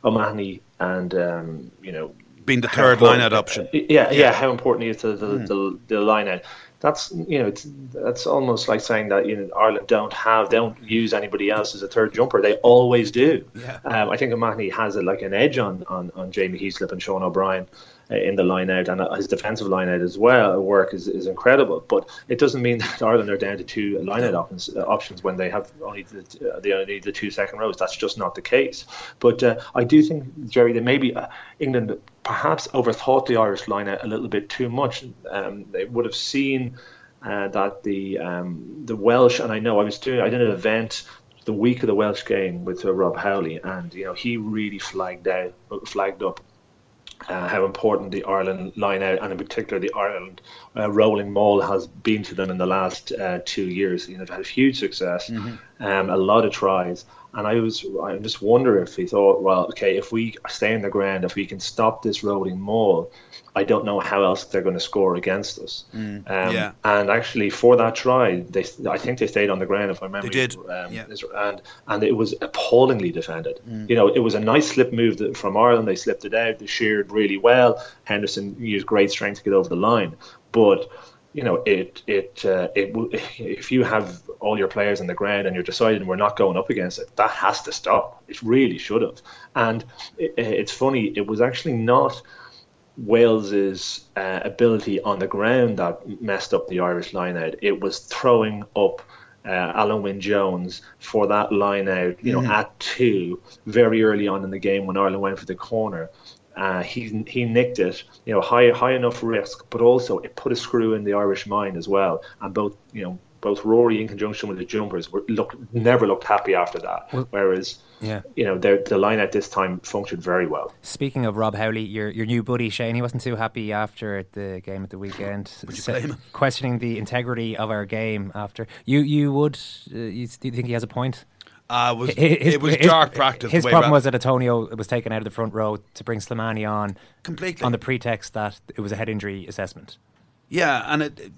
O'Mahony and um, you know being the third line out option. Yeah, yeah, yeah, how important he is to the, mm. the, the line out. That's you know it's that's almost like saying that you know Ireland don't have don't use anybody else as a third jumper. They always do. Yeah. Um, I think O'Mahony has a, like an edge on, on, on Jamie Heaslip and Sean O'Brien in the line out, and his defensive line out as well work is, is incredible. But it doesn't mean that Ireland are down to two line out options, uh, options when they have only the, uh, they only the two second rows. That's just not the case. But uh, I do think Jerry, that maybe uh, England perhaps overthought the Irish line out a little bit too much. Um, they would have seen. Uh, that the um, the Welsh and I know I was doing I did an event the week of the Welsh game with uh, Rob Howley, and you know he really flagged out, flagged up uh, how important the Ireland line out and in particular the Ireland uh, rolling maul has been to them in the last uh, two years. You know, they've had huge success. Mm-hmm. um, a lot of tries. And I was, I just wonder if he thought, well, okay, if we stay in the ground, if we can stop this rolling maul, I don't know how else they're going to score against us. Mm, Um, yeah. And actually, for that try, they, I think they stayed on the ground. If I remember, They did, Um, yeah. and and it was appallingly defended. Mm. You know, it was a nice slip move from Ireland. They slipped it out. They sheared really well. Henderson used great strength to get over the line, but you know, it it uh, it w- if you have all your players on the ground and you're deciding we're not going up against it, that has to stop. It really should have. And it, it's funny. It was actually not. Wales's uh, ability on the ground that messed up the Irish line out. It was throwing up uh, Alun Wyn Jones for that line out, you know, Mhm. at two very early on in the game when Ireland went for the corner. Uh, he he nicked it, you know, high high enough risk, but also it put a screw in the Irish mind as well. And both, you know, both Rory in conjunction with the jumpers were look never looked happy after that. Well- Whereas, Yeah. you know, their- the line at this time functioned very well. Speaking of Rob Howley, your your new buddy Shane, he wasn't too happy after the game at the weekend, Would you blame him? questioning the integrity of our game. After you, you would, uh, you, do you think he has a point? Uh, it was, his- it was his- dark practice. His the way problem Ra- was that Atonio was taken out of the front row to bring Slimani on, Completely. on the pretext that it was a head injury assessment. Yeah, and it,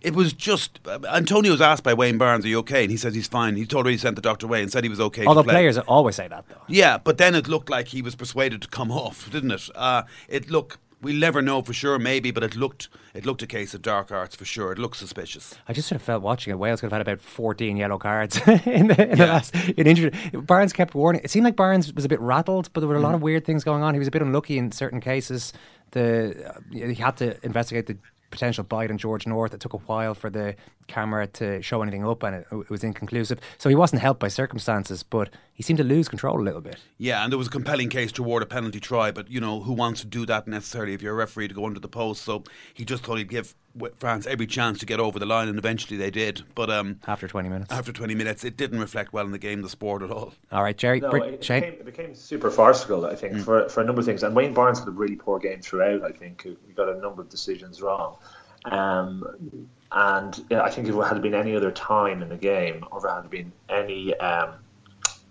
it was just uh, Atonio was asked by Wayne Barnes, "Are you okay?" And he says he's fine. He'd already sent the doctor away and said he was okay. to Although play. players always say that, though. Yeah, but then it looked like he was persuaded to come off, didn't it? Uh, it look. We'll never know for sure, maybe, but it looked it looked a case of dark arts for sure. It looked suspicious. I just sort of felt watching it. Wales could have had about 14 yellow cards in the, in the last in injury. Barnes kept warning. It seemed like Barnes was a bit rattled, but there were a lot Mm. of weird things going on. He was a bit unlucky in certain cases. The uh, he had to investigate the potential bite on George North. It took a while for the camera to show anything up, and it, it was inconclusive. So he wasn't helped by circumstances, but he seemed to lose control a little bit. Yeah, and there was a compelling case to award a penalty try, but you know who wants to do that necessarily if you're a referee to go under the post? So he just thought he'd give France every chance to get over the line, and eventually they did. But um, after 20 minutes, after 20 minutes, it didn't reflect well in the game, the sport at all. All right, Jerry, No, Brit- it, Shane. became, it became super farcical, I think, for, for a number of things. And Wayne Barnes had a really poor game throughout, I think. He got a number of decisions wrong. Um, and yeah, I think if it had been any other time in the game, or if it had been any um,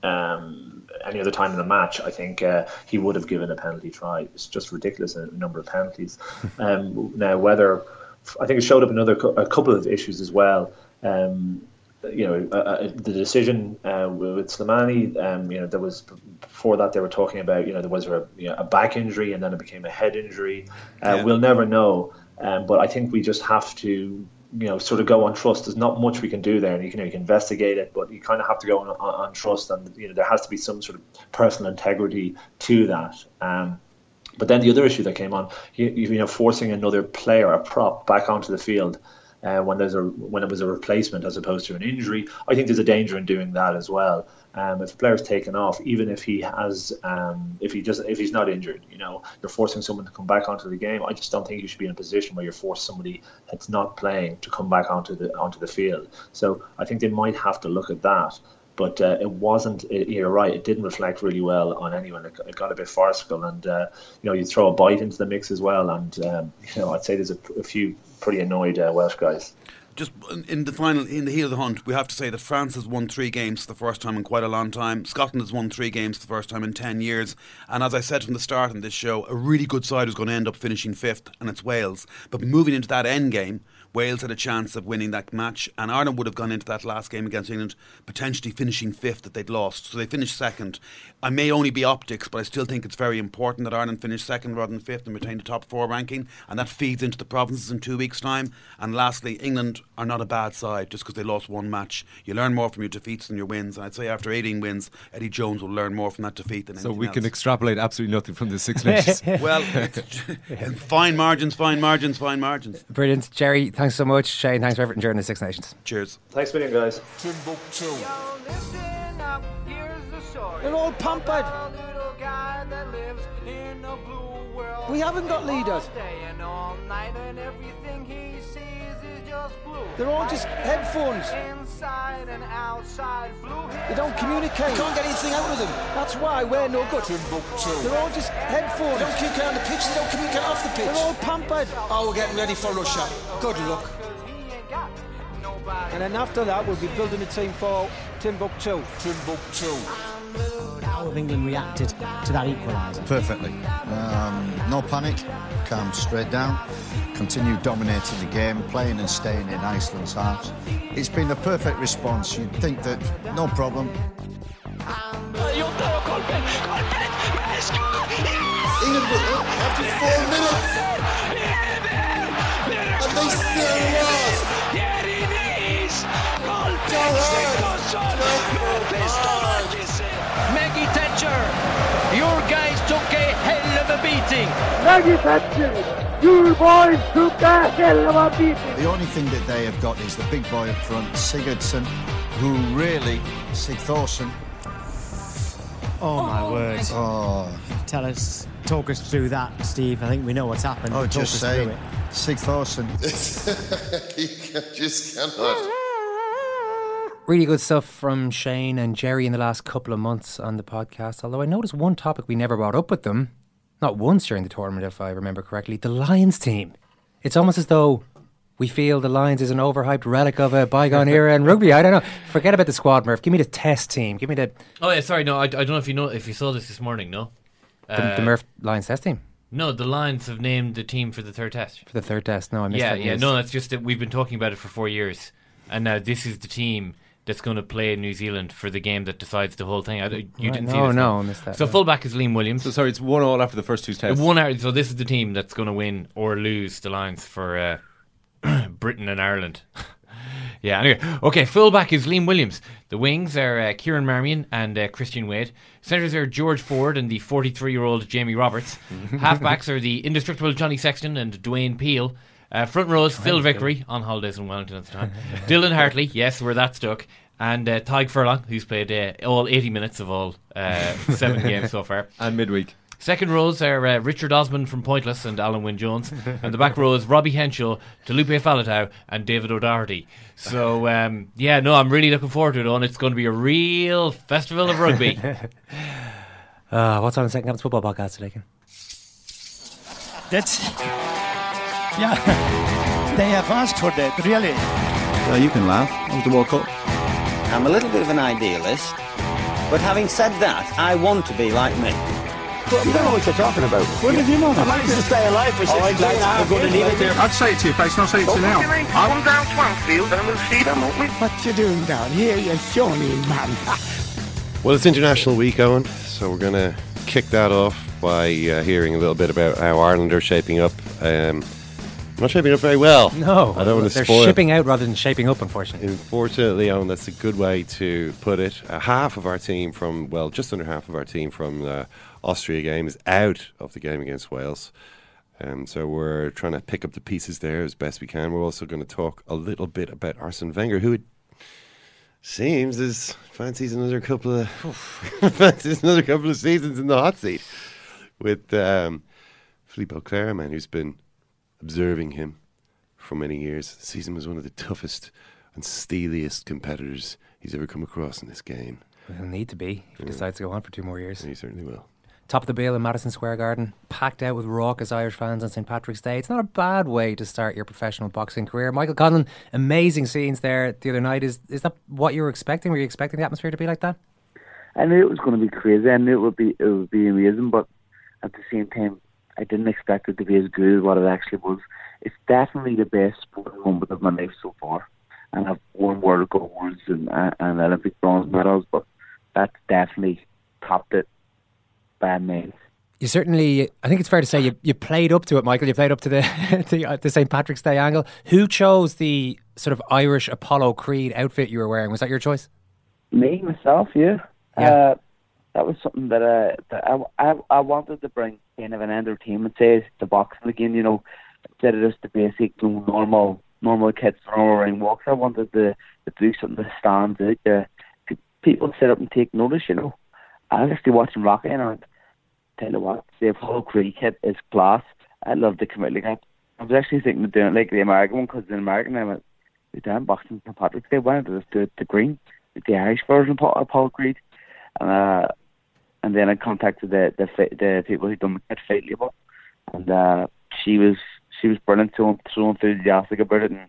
um, any other time in the match, I think uh, he would have given a penalty try. It's just ridiculous a number of penalties. um, now, whether I think it showed up another a couple of issues as well. Um, you know, uh, uh, the decision uh, with Slimani, um, you know, there was before that they were talking about, you know, there was a, you know, a back injury and then it became a head injury. Uh, Yeah. We'll never know, um, but I think we just have to, you know, sort of go on trust. There's not much we can do there, and you can, you can investigate it, but you kind of have to go on, on, on trust, and you know, there has to be some sort of personal integrity to that. Um, but then the other issue that came on, you, you know, forcing another player, a prop, back onto the field uh, when there's a when it was a replacement as opposed to an injury. I think there's a danger in doing that as well. Um, if a player's taken off, even if he has, um, if he just if he's not injured, you know, you're forcing someone to come back onto the game. I just don't think you should be in a position where you're forcing somebody that's not playing to come back onto the onto the field. So I think they might have to look at that. But uh, it wasn't. It, you're right. It didn't reflect really well on anyone. It, it got a bit farcical, and uh, you know, you throw a bite into the mix as well. And um, you know, I'd say there's a, a few pretty annoyed uh, Welsh guys. Just in the final, in the heat of the hunt, we have to say that France has won three games for the first time in quite a long time. Scotland has won three games for the first time in 10 years. And as I said from the start in this show, a really good side is going to end up finishing fifth, and it's Wales. But moving into that end game, Wales had a chance of winning that match, and Ireland would have gone into that last game against England potentially finishing fifth that they'd lost. So they finished second. I may only be optics, but I still think it's very important that Ireland finish second rather than fifth and retain the top four ranking, and that feeds into the provinces in two weeks' time. And lastly, England are not a bad side just because they lost one match. You learn more from your defeats than your wins, and I'd say after 18 wins, Eddie Jones will learn more from that defeat than So anything we else. can extrapolate absolutely nothing from the Six Nations. well, fine margins, fine margins, fine margins. Brilliant. Jerry, thanks so much. Shane, thanks for everything during the Six Nations. Cheers. Thanks for million, guys. They're all pampered. We haven't got leaders. They're all just headphones. They don't communicate. You can't get anything out of them. That's why we're no good. They're all just headphones. They don't communicate on the pitch. They don't communicate off the pitch. They're all pampered. Oh, we're getting ready for Russia. Good luck. And then after that, we'll be building a team for Timbuktu. Timbuktu. How have England reacted to that equaliser? Perfectly. Um, no panic, calm straight down, continue dominating the game, playing and staying in Iceland's halves. It's been a perfect response. You'd think that no problem. England after four minutes. And they still lost. Maggie Thatcher, your guys took a hell of a beating. Maggie Thatcher, you boys took a hell of a beating. The only thing that they have got is the big boy up front, Sigurdsson, who really, Sigthorsson. Oh my oh, word. Oh. Tell us, talk us through that, Steve. I think we know what's happened. Oh, but talk just us saying. through it. Sigthorsson. you can- just cannot. Really good stuff from Shane and Jerry in the last couple of months on the podcast. Although I noticed one topic we never brought up with them, not once during the tournament, if I remember correctly the Lions team. It's almost as though we feel the Lions is an overhyped relic of a bygone era in rugby. I don't know. Forget about the squad, Murph. Give me the test team. Give me the, Oh yeah, sorry, no, I, I don't know if you know if you saw this this morning. No, the, Uh, the Murph Lions test team No, the Lions have named the team for the third test. for the third test. No, I missed Yeah, that yeah, news. no, that's just that we've been talking about it for four years, and now this is the team that's going to play New Zealand for the game that decides the whole thing. I, you Right, didn't see no, this? no, I missed that, So yeah. fullback is Liam Williams. So sorry, it's one all after the first two tests. One hour, so this is the team that's going to win or lose the Lions for uh, Britain and Ireland. yeah. Anyway, okay. Fullback is Liam Williams. The wings are uh, Kieran Marmion and uh, Christian Wade. Centers are George Ford and the 43-year-old Jamie Roberts. Halfbacks are the indestructible Johnny Sexton and Dwayne Peel. Uh, front rows Phil Vickery on holidays in Wellington at the time. Dylan Hartley, yes, we're that stuck. And uh, Tadhg Furlong, who's played uh, all 80 minutes of all uh, seven games so far. And midweek. Second rows are uh, Richard Osman from Pointless and Alun Wyn Jones. and the back rows, Robbie Henshaw, Taulupe Faletau, and David O'Doherty. So, um, yeah, no, I'm really looking forward to it, and it's going to be a real festival of rugby. Uh, what's on the second Captain's Football podcast today, Ken? That's yeah. They have asked for that, really. Uh, you can laugh. It was the World Cup. I'm a little bit of an idealist, but having said that, I want to be like me. you don't know what you're talking about. What did you know? I managed to stay alive for All right, 16 and a half lads, we're going to years, leave it there. I'd say it to your face, and I'll say it to you now. Come down Swansfield and we'll see them, won't we? What you doing down here, you shawny man? Well, it's International Week, Owen, so we're going to kick that off by uh, hearing a little bit about how Ireland are shaping up. Um, not shaping up very well. No, I don't want to they're spoil. shipping out rather than shaping up, unfortunately. Unfortunately, Owen, that's a good way to put it. Uh, half of our team from, well, just under half of our team from the Austria game is out of the game against Wales. Um, so we're trying to pick up the pieces there as best we can. We're also going to talk a little bit about Arsene Wenger, who it seems is fancies another couple of fancies another couple of seasons in the hot seat with um, Philippe Auclair, man who's been observing him for many years. The season was one of the toughest and steeliest competitors he's ever come across in this game. He'll need to be if he decides to go on for two more years. He certainly will. Top of the bill in Madison Square Garden, packed out with raucous Irish fans on St Patrick's Day. It's not a bad way to start your professional boxing career. Michael Conlan, amazing scenes there the other night. Is is that what you were expecting? Were you expecting the atmosphere to be like that? I knew it was going to be crazy. I knew it would be it would be amazing, but at the same time, I didn't expect it to be as good as what it actually was. It's definitely the best sporting moment of my life so far, and I've won world awards and, and Olympic bronze medals, but that's definitely topped it by mile. You certainly, I think it's fair to say you, you played up to it, Michael. You played up to the the, uh, the St Patrick's Day angle. Who chose the sort of Irish Apollo Creed outfit you were wearing? Was that your choice? Me myself, yeah. Yeah. Uh, that was something that, uh, that I, I I wanted to bring kind of an entertainment say to boxing again. You know, instead of just the basic you know, normal normal kids normal ring walks. I wanted to, to do something that stands out. P- people sit up and take notice. You know, I was actually watching Rocky and I tell you what, the Apollo Creed kit is class. I'd love come out like. I was actually thinking of doing it like the American one because the American I went, we done boxing St Patrick's Day. Why don't just do it the green, the Irish version of Paul Creed? And uh, and then I contacted the the the people who done the head fight and uh, she was she was brilliant, so so enthusiastic about it, and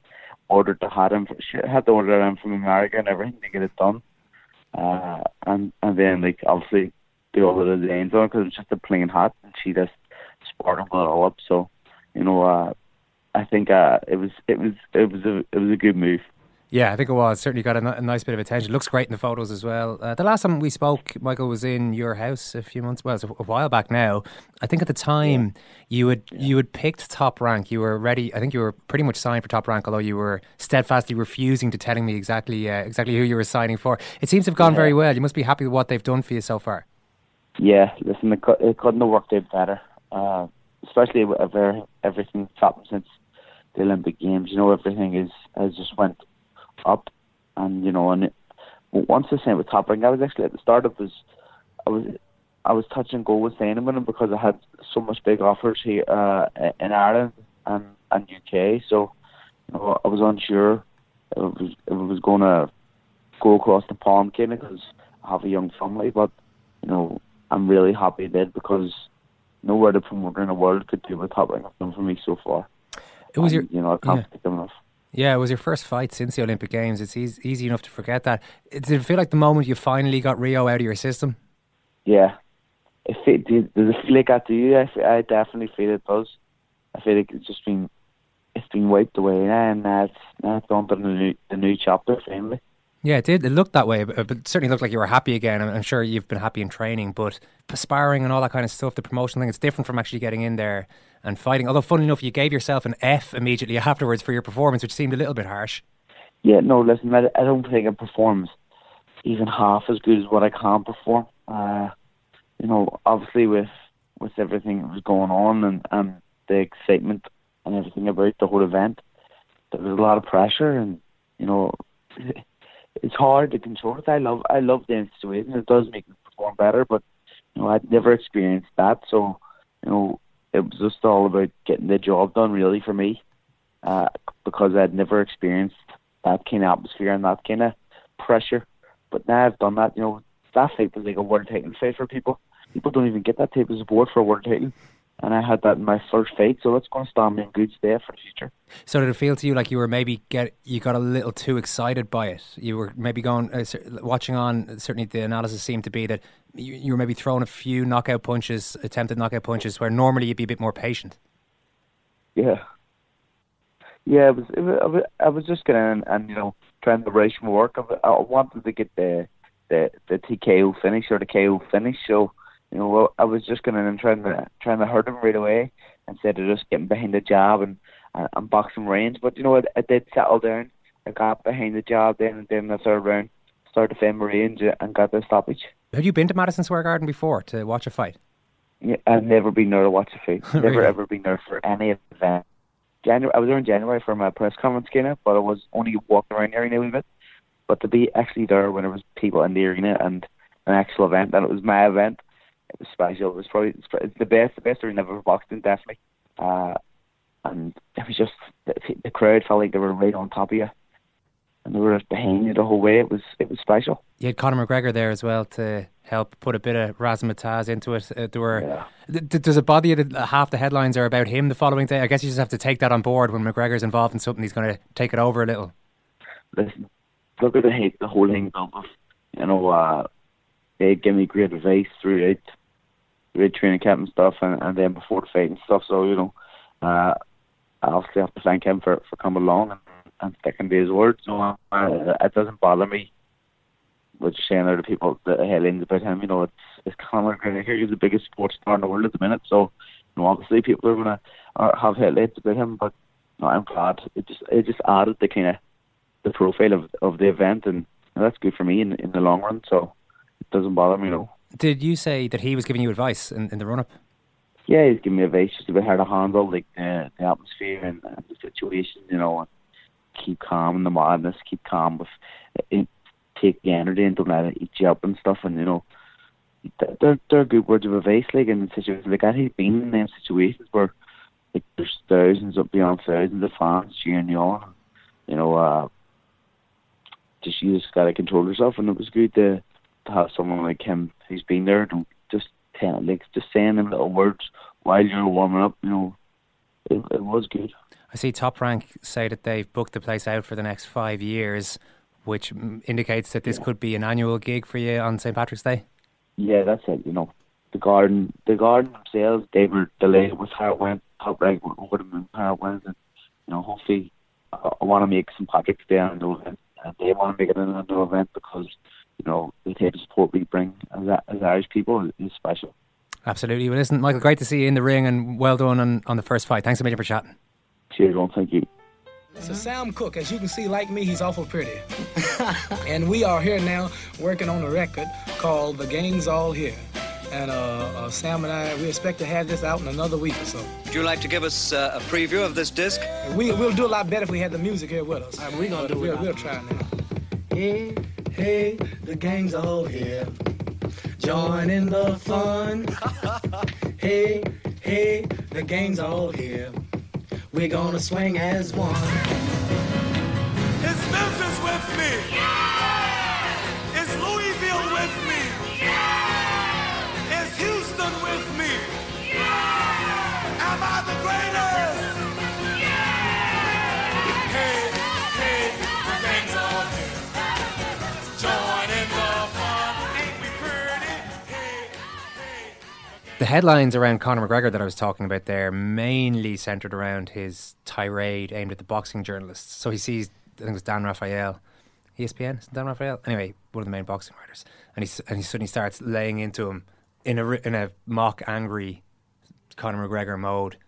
ordered the hat in. She had to order in from America and everything to get it done. uh, and and then like obviously do all the designs on because it was just a plain hat, and she just sparkled it all up. So you know, uh, I think uh, it was it was it was a it was a good move. Yeah, I think it was. Certainly got a, n- a nice bit of attention. Looks great in the photos as well. Uh, the last time we spoke, Michael was in your house a few months, well, a, while back now. I think at the time you had you had picked top rank. You were ready. I think you were pretty much signed for top rank, although you were steadfastly refusing to telling me exactly uh, exactly who you were signing for. It seems to have gone Yeah. very well. You must be happy with what they've done for you so far. Yeah, listen, it, cou- it couldn't have worked out better. Uh, especially with ever, everything that's happened since the Olympic Games. You know, everything is has just went up, and you know, and it, once the same with Top Rank, I was actually at the start of was, I was, I was touch and go with them because I had so much big offers here uh, in Ireland and and UK. So, you know, I was unsure if it was if it was going to go across the pond, kind of, because I have a young family, but you know, I'm really happy it did because nowhere other promoter in the world could do what Top Rank have done for me so far. It was your, You know, I can't yeah. enough. Yeah, it was your first fight since the Olympic Games. It's easy, easy enough to forget that. It, did it feel like the moment you finally got Rio out of your system? Yeah. If it, do- does it feel like to you? I definitely feel it does. I feel like it's just been it's been wiped away now, and now it's now it's on to the new the new chapter finally. Yeah, it did. It looked that way, but, but it certainly looked like you were happy again. I'm, I'm sure you've been happy in training, but sparring and all that kind of stuff, the promotion thing, it's different from actually getting in there and fighting. Although, funny enough, you gave yourself an F immediately afterwards for your performance, which seemed a little bit harsh. Yeah, no, listen, I, I don't think it performs even half as good as what I can perform. Uh, you know, obviously with with everything that was going on and, and the excitement and everything about the whole event, there was a lot of pressure and you know it's hard to control it. I love I love the situation. It does make me perform better, but you know, I'd never experienced that, so you know, it was just all about getting the job done really for me. Uh, because I'd never experienced that kind of atmosphere and that kind of pressure. But now I've done that, you know, that fight was like a world title fight for people. People don't even get that type of support for a world title. And I had that in my first fight, so that's going to stand me in good stead for the future. So did it feel to you like you were maybe get you got a little too excited by it? You were maybe going uh, watching on. Certainly, the analysis seemed to be that you, you were maybe throwing a few knockout punches, attempted knockout punches, where normally you'd be a bit more patient. Yeah. Yeah, it was, it was, I was- I was just going and, and, you know, trying to rush my work. I, I wanted to get the, the, the TKO finish or the KO finish, so, you know, I was just going in and trying to, trying to hurt him right away instead of just getting behind the jab and, uh, and, and boxing range. But, you know, I, I did settle down. I got behind the jab then, and then in the third round, started to defend my range and got the stoppage. Have you been to Madison Square Garden before to watch a fight? Yeah, I've never been there to watch a fight. Never Really? ever been there for any event. January, I was there in January for my press conference, kind of, but I was only walking around the arena a bit. But to be actually there when there was people in the arena and an actual event, and it was my event, was special. It was probably the best, the best arena I've ever boxed in, definitely. Uh, and it was just the, the crowd felt like they were right on top of you, and they were behind you the whole way. It was it was special. You had Conor McGregor there as well to help put a bit of razzmatazz into it. Uh, there were. Th- th- does it bother you that half the headlines are about him the following day? I guess you just have to take that on board when McGregor's involved in something. He's going to take it over a little. listen, look at the hate the whole thing built. You know, uh, they give me great advice throughout, throughout training camp and stuff, and, and then before the fight and stuff. So you know, uh, I obviously have to thank him for, for coming along and, and sticking to his word. So uh, it doesn't bother me. What you're saying to people the headlines about him, you know, it's it's Conor McGregor. He's the biggest sports star in the world at the minute. So, you know, obviously people are gonna uh, have headlines about him, but no, I'm glad. It just it just added the kind of the profile of of the event, and that's good for me in in the long run. So it doesn't bother me, you know. Did you say that he was giving you advice in, in the run up? Yeah, he's giving me advice just about how to handle like the, the atmosphere and, and the situation, you know, and keep calm in the madness, keep calm with it, take the energy and don't let it eat you up and stuff, and you know. They're they're good words of advice, like in situations like that. He's been in them situations where like there's thousands up beyond thousands of fans cheering you on. You know, uh, just you just gotta control yourself, and it was good to to have someone like him who's been there and just tell, like just saying them little words while you're warming up. You know, it, it was good. I see Top Rank say that they've booked the place out for the next five years. which indicates that this could be an annual gig for you on St Patrick's Day. Yeah, that's it. You know, the garden, the garden themselves, they were delayed with how it went. How right over them and how it went, and you know, hopefully, I, I want to make St Patrick's Day an event, and they want to make it an event because you know the type of support we bring as as Irish people is special. Absolutely. Well, listen, Michael, great to see you in the ring, and well done on, on the first fight. Thanks a million for chatting. Cheers, Ron. Thank you. So Sam Cooke, as you can see, like me, he's awful pretty. and we are here now working on a record called The Gang's All Here. And uh, uh, Sam and I, we expect to have this out in another week or so. Would you like to give us uh, a preview of this disc? We, we'll do a lot better if we had the music here with us. we're gonna do we'll, we'll try now. Hey, hey, the gang's all here. Join in the fun. hey, hey, the gang's all here. We're gonna swing as one. Is Memphis with me? Yeah! Is Louisville with me? Yeah! Is Houston with me? Yeah! Am I the greatest? The headlines around Conor McGregor that I was talking about there mainly centred around his tirade aimed at the boxing journalists. So he sees, I think it was Dan Rafael, ESPN, is Dan Rafael? Anyway, one of the main boxing writers, and he and he suddenly starts laying into him in a in a mock angry Conor McGregor mode.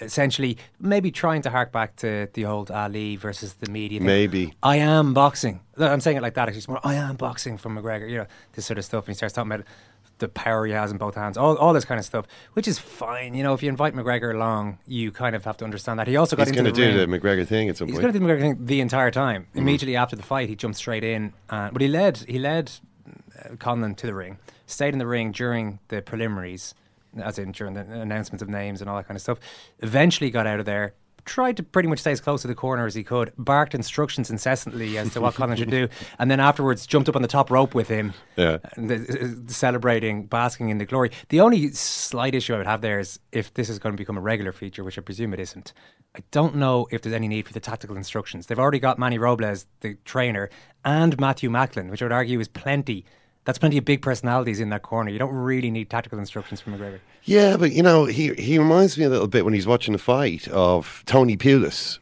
Essentially, maybe trying to hark back to the old Ali versus the media. thing. Maybe. I am boxing. I'm saying it like that. Actually, it's more I am boxing from McGregor. You know this sort of stuff. And he starts talking about the power he has in both hands, all all this kind of stuff, which is fine. You know, if you invite McGregor along, you kind of have to understand that he also got He's going to do ring. the McGregor thing at some He's point. He's going to do the McGregor thing the entire time. Mm-hmm. Immediately after the fight, he jumped straight in, uh, but he led he led uh, Conlan to the ring, stayed in the ring during the preliminaries, as in during the announcements of names and all that kind of stuff. Eventually, got out of there. Tried to pretty much stay as close to the corner as he could. Barked instructions incessantly as to what Conlan should do, and then afterwards jumped up on the top rope with him, Yeah. and, uh, celebrating, basking in the glory. The only slight issue I would have there is if this is going to become a regular feature, which I presume it isn't. I don't know if there's any need for the tactical instructions. They've already got Manny Robles, the trainer, and Matthew Macklin, which I would argue is plenty. That's plenty of big personalities in that corner. You don't really need tactical instructions from McGregor. Yeah, but you know, he he reminds me a little bit when he's watching the fight of Tony Pulis.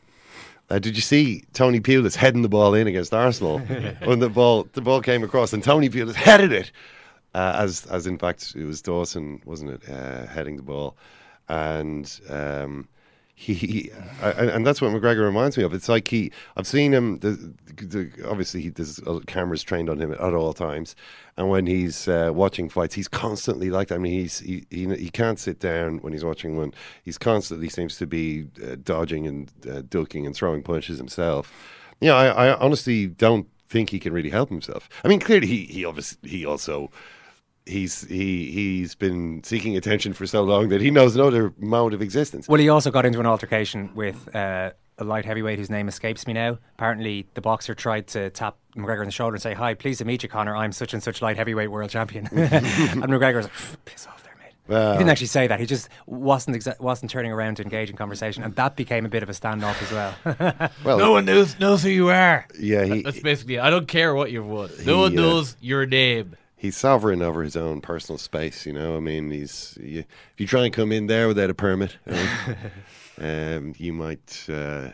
Uh, did you see Tony Pulis heading the ball in against Arsenal when the ball the ball came across and Tony Pulis headed it uh, as as in fact it was Dawson wasn't it uh, heading the ball and um, he, and that's what McGregor reminds me of. It's like he I've seen him. The, the, obviously, he, there's cameras trained on him at, all times, and when he's uh, watching fights, he's constantly like. I mean, he's he, he he can't sit down when he's watching one. He's constantly seems to be uh, dodging and uh, ducking and throwing punches himself. Yeah, I, I honestly don't think he can really help himself. I mean, clearly he he obviously he also he's he he's been seeking attention for so long that he knows no other mode of existence. Well, he also got into an altercation with uh, a light heavyweight whose name escapes me now. Apparently, the boxer tried to tap McGregor on the shoulder and say, "Hi, pleased to meet you, Conor. I'm such and such light heavyweight world champion." and McGregor was like, "Piss off there, mate." Well- he didn't actually say that. He just wasn't exa- wasn't turning around to engage in conversation, and that became a bit of a standoff as well. Well, no one knows knows who you are. Yeah, he- that's basically. I don't care what you've won. He, No one uh, knows your name. He's sovereign over his own personal space. You know, I mean, he's you, if you try and come in there without a permit, um, um, you might uh,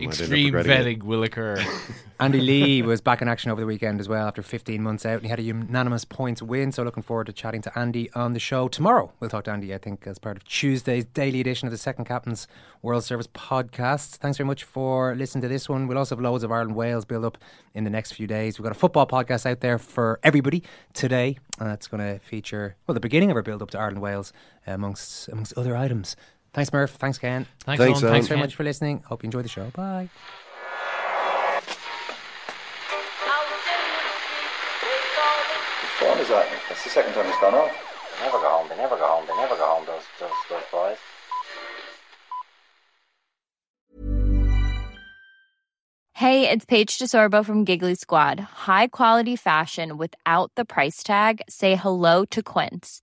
you Extreme might end up regretting vetting will occur. Andy Lee was back in action over the weekend as well after 15 months out, and he had a unanimous points win. So, looking forward to chatting to Andy on the show tomorrow. We'll talk to Andy, I think, as part of Tuesday's daily edition of the Second Captain's World Service podcast. Thanks very much for listening to this one. We'll also have loads of Ireland Wales build up in the next few days. We've got a football podcast out there for everybody today, and that's going to feature well the beginning of our build up to Ireland Wales amongst amongst other items. Thanks, Murph. Thanks, Ken. Thanks, Thanks, Owen. Owen. Thanks very Ken. much for listening. Hope you enjoyed the show. Bye. Whose phone is that? That's the second time it's gone off. They never go home. They never go home. They never go home. Those those those boys. Hey, it's Paige DeSorbo from Giggly Squad. High quality fashion without the price tag. Say hello to Quince.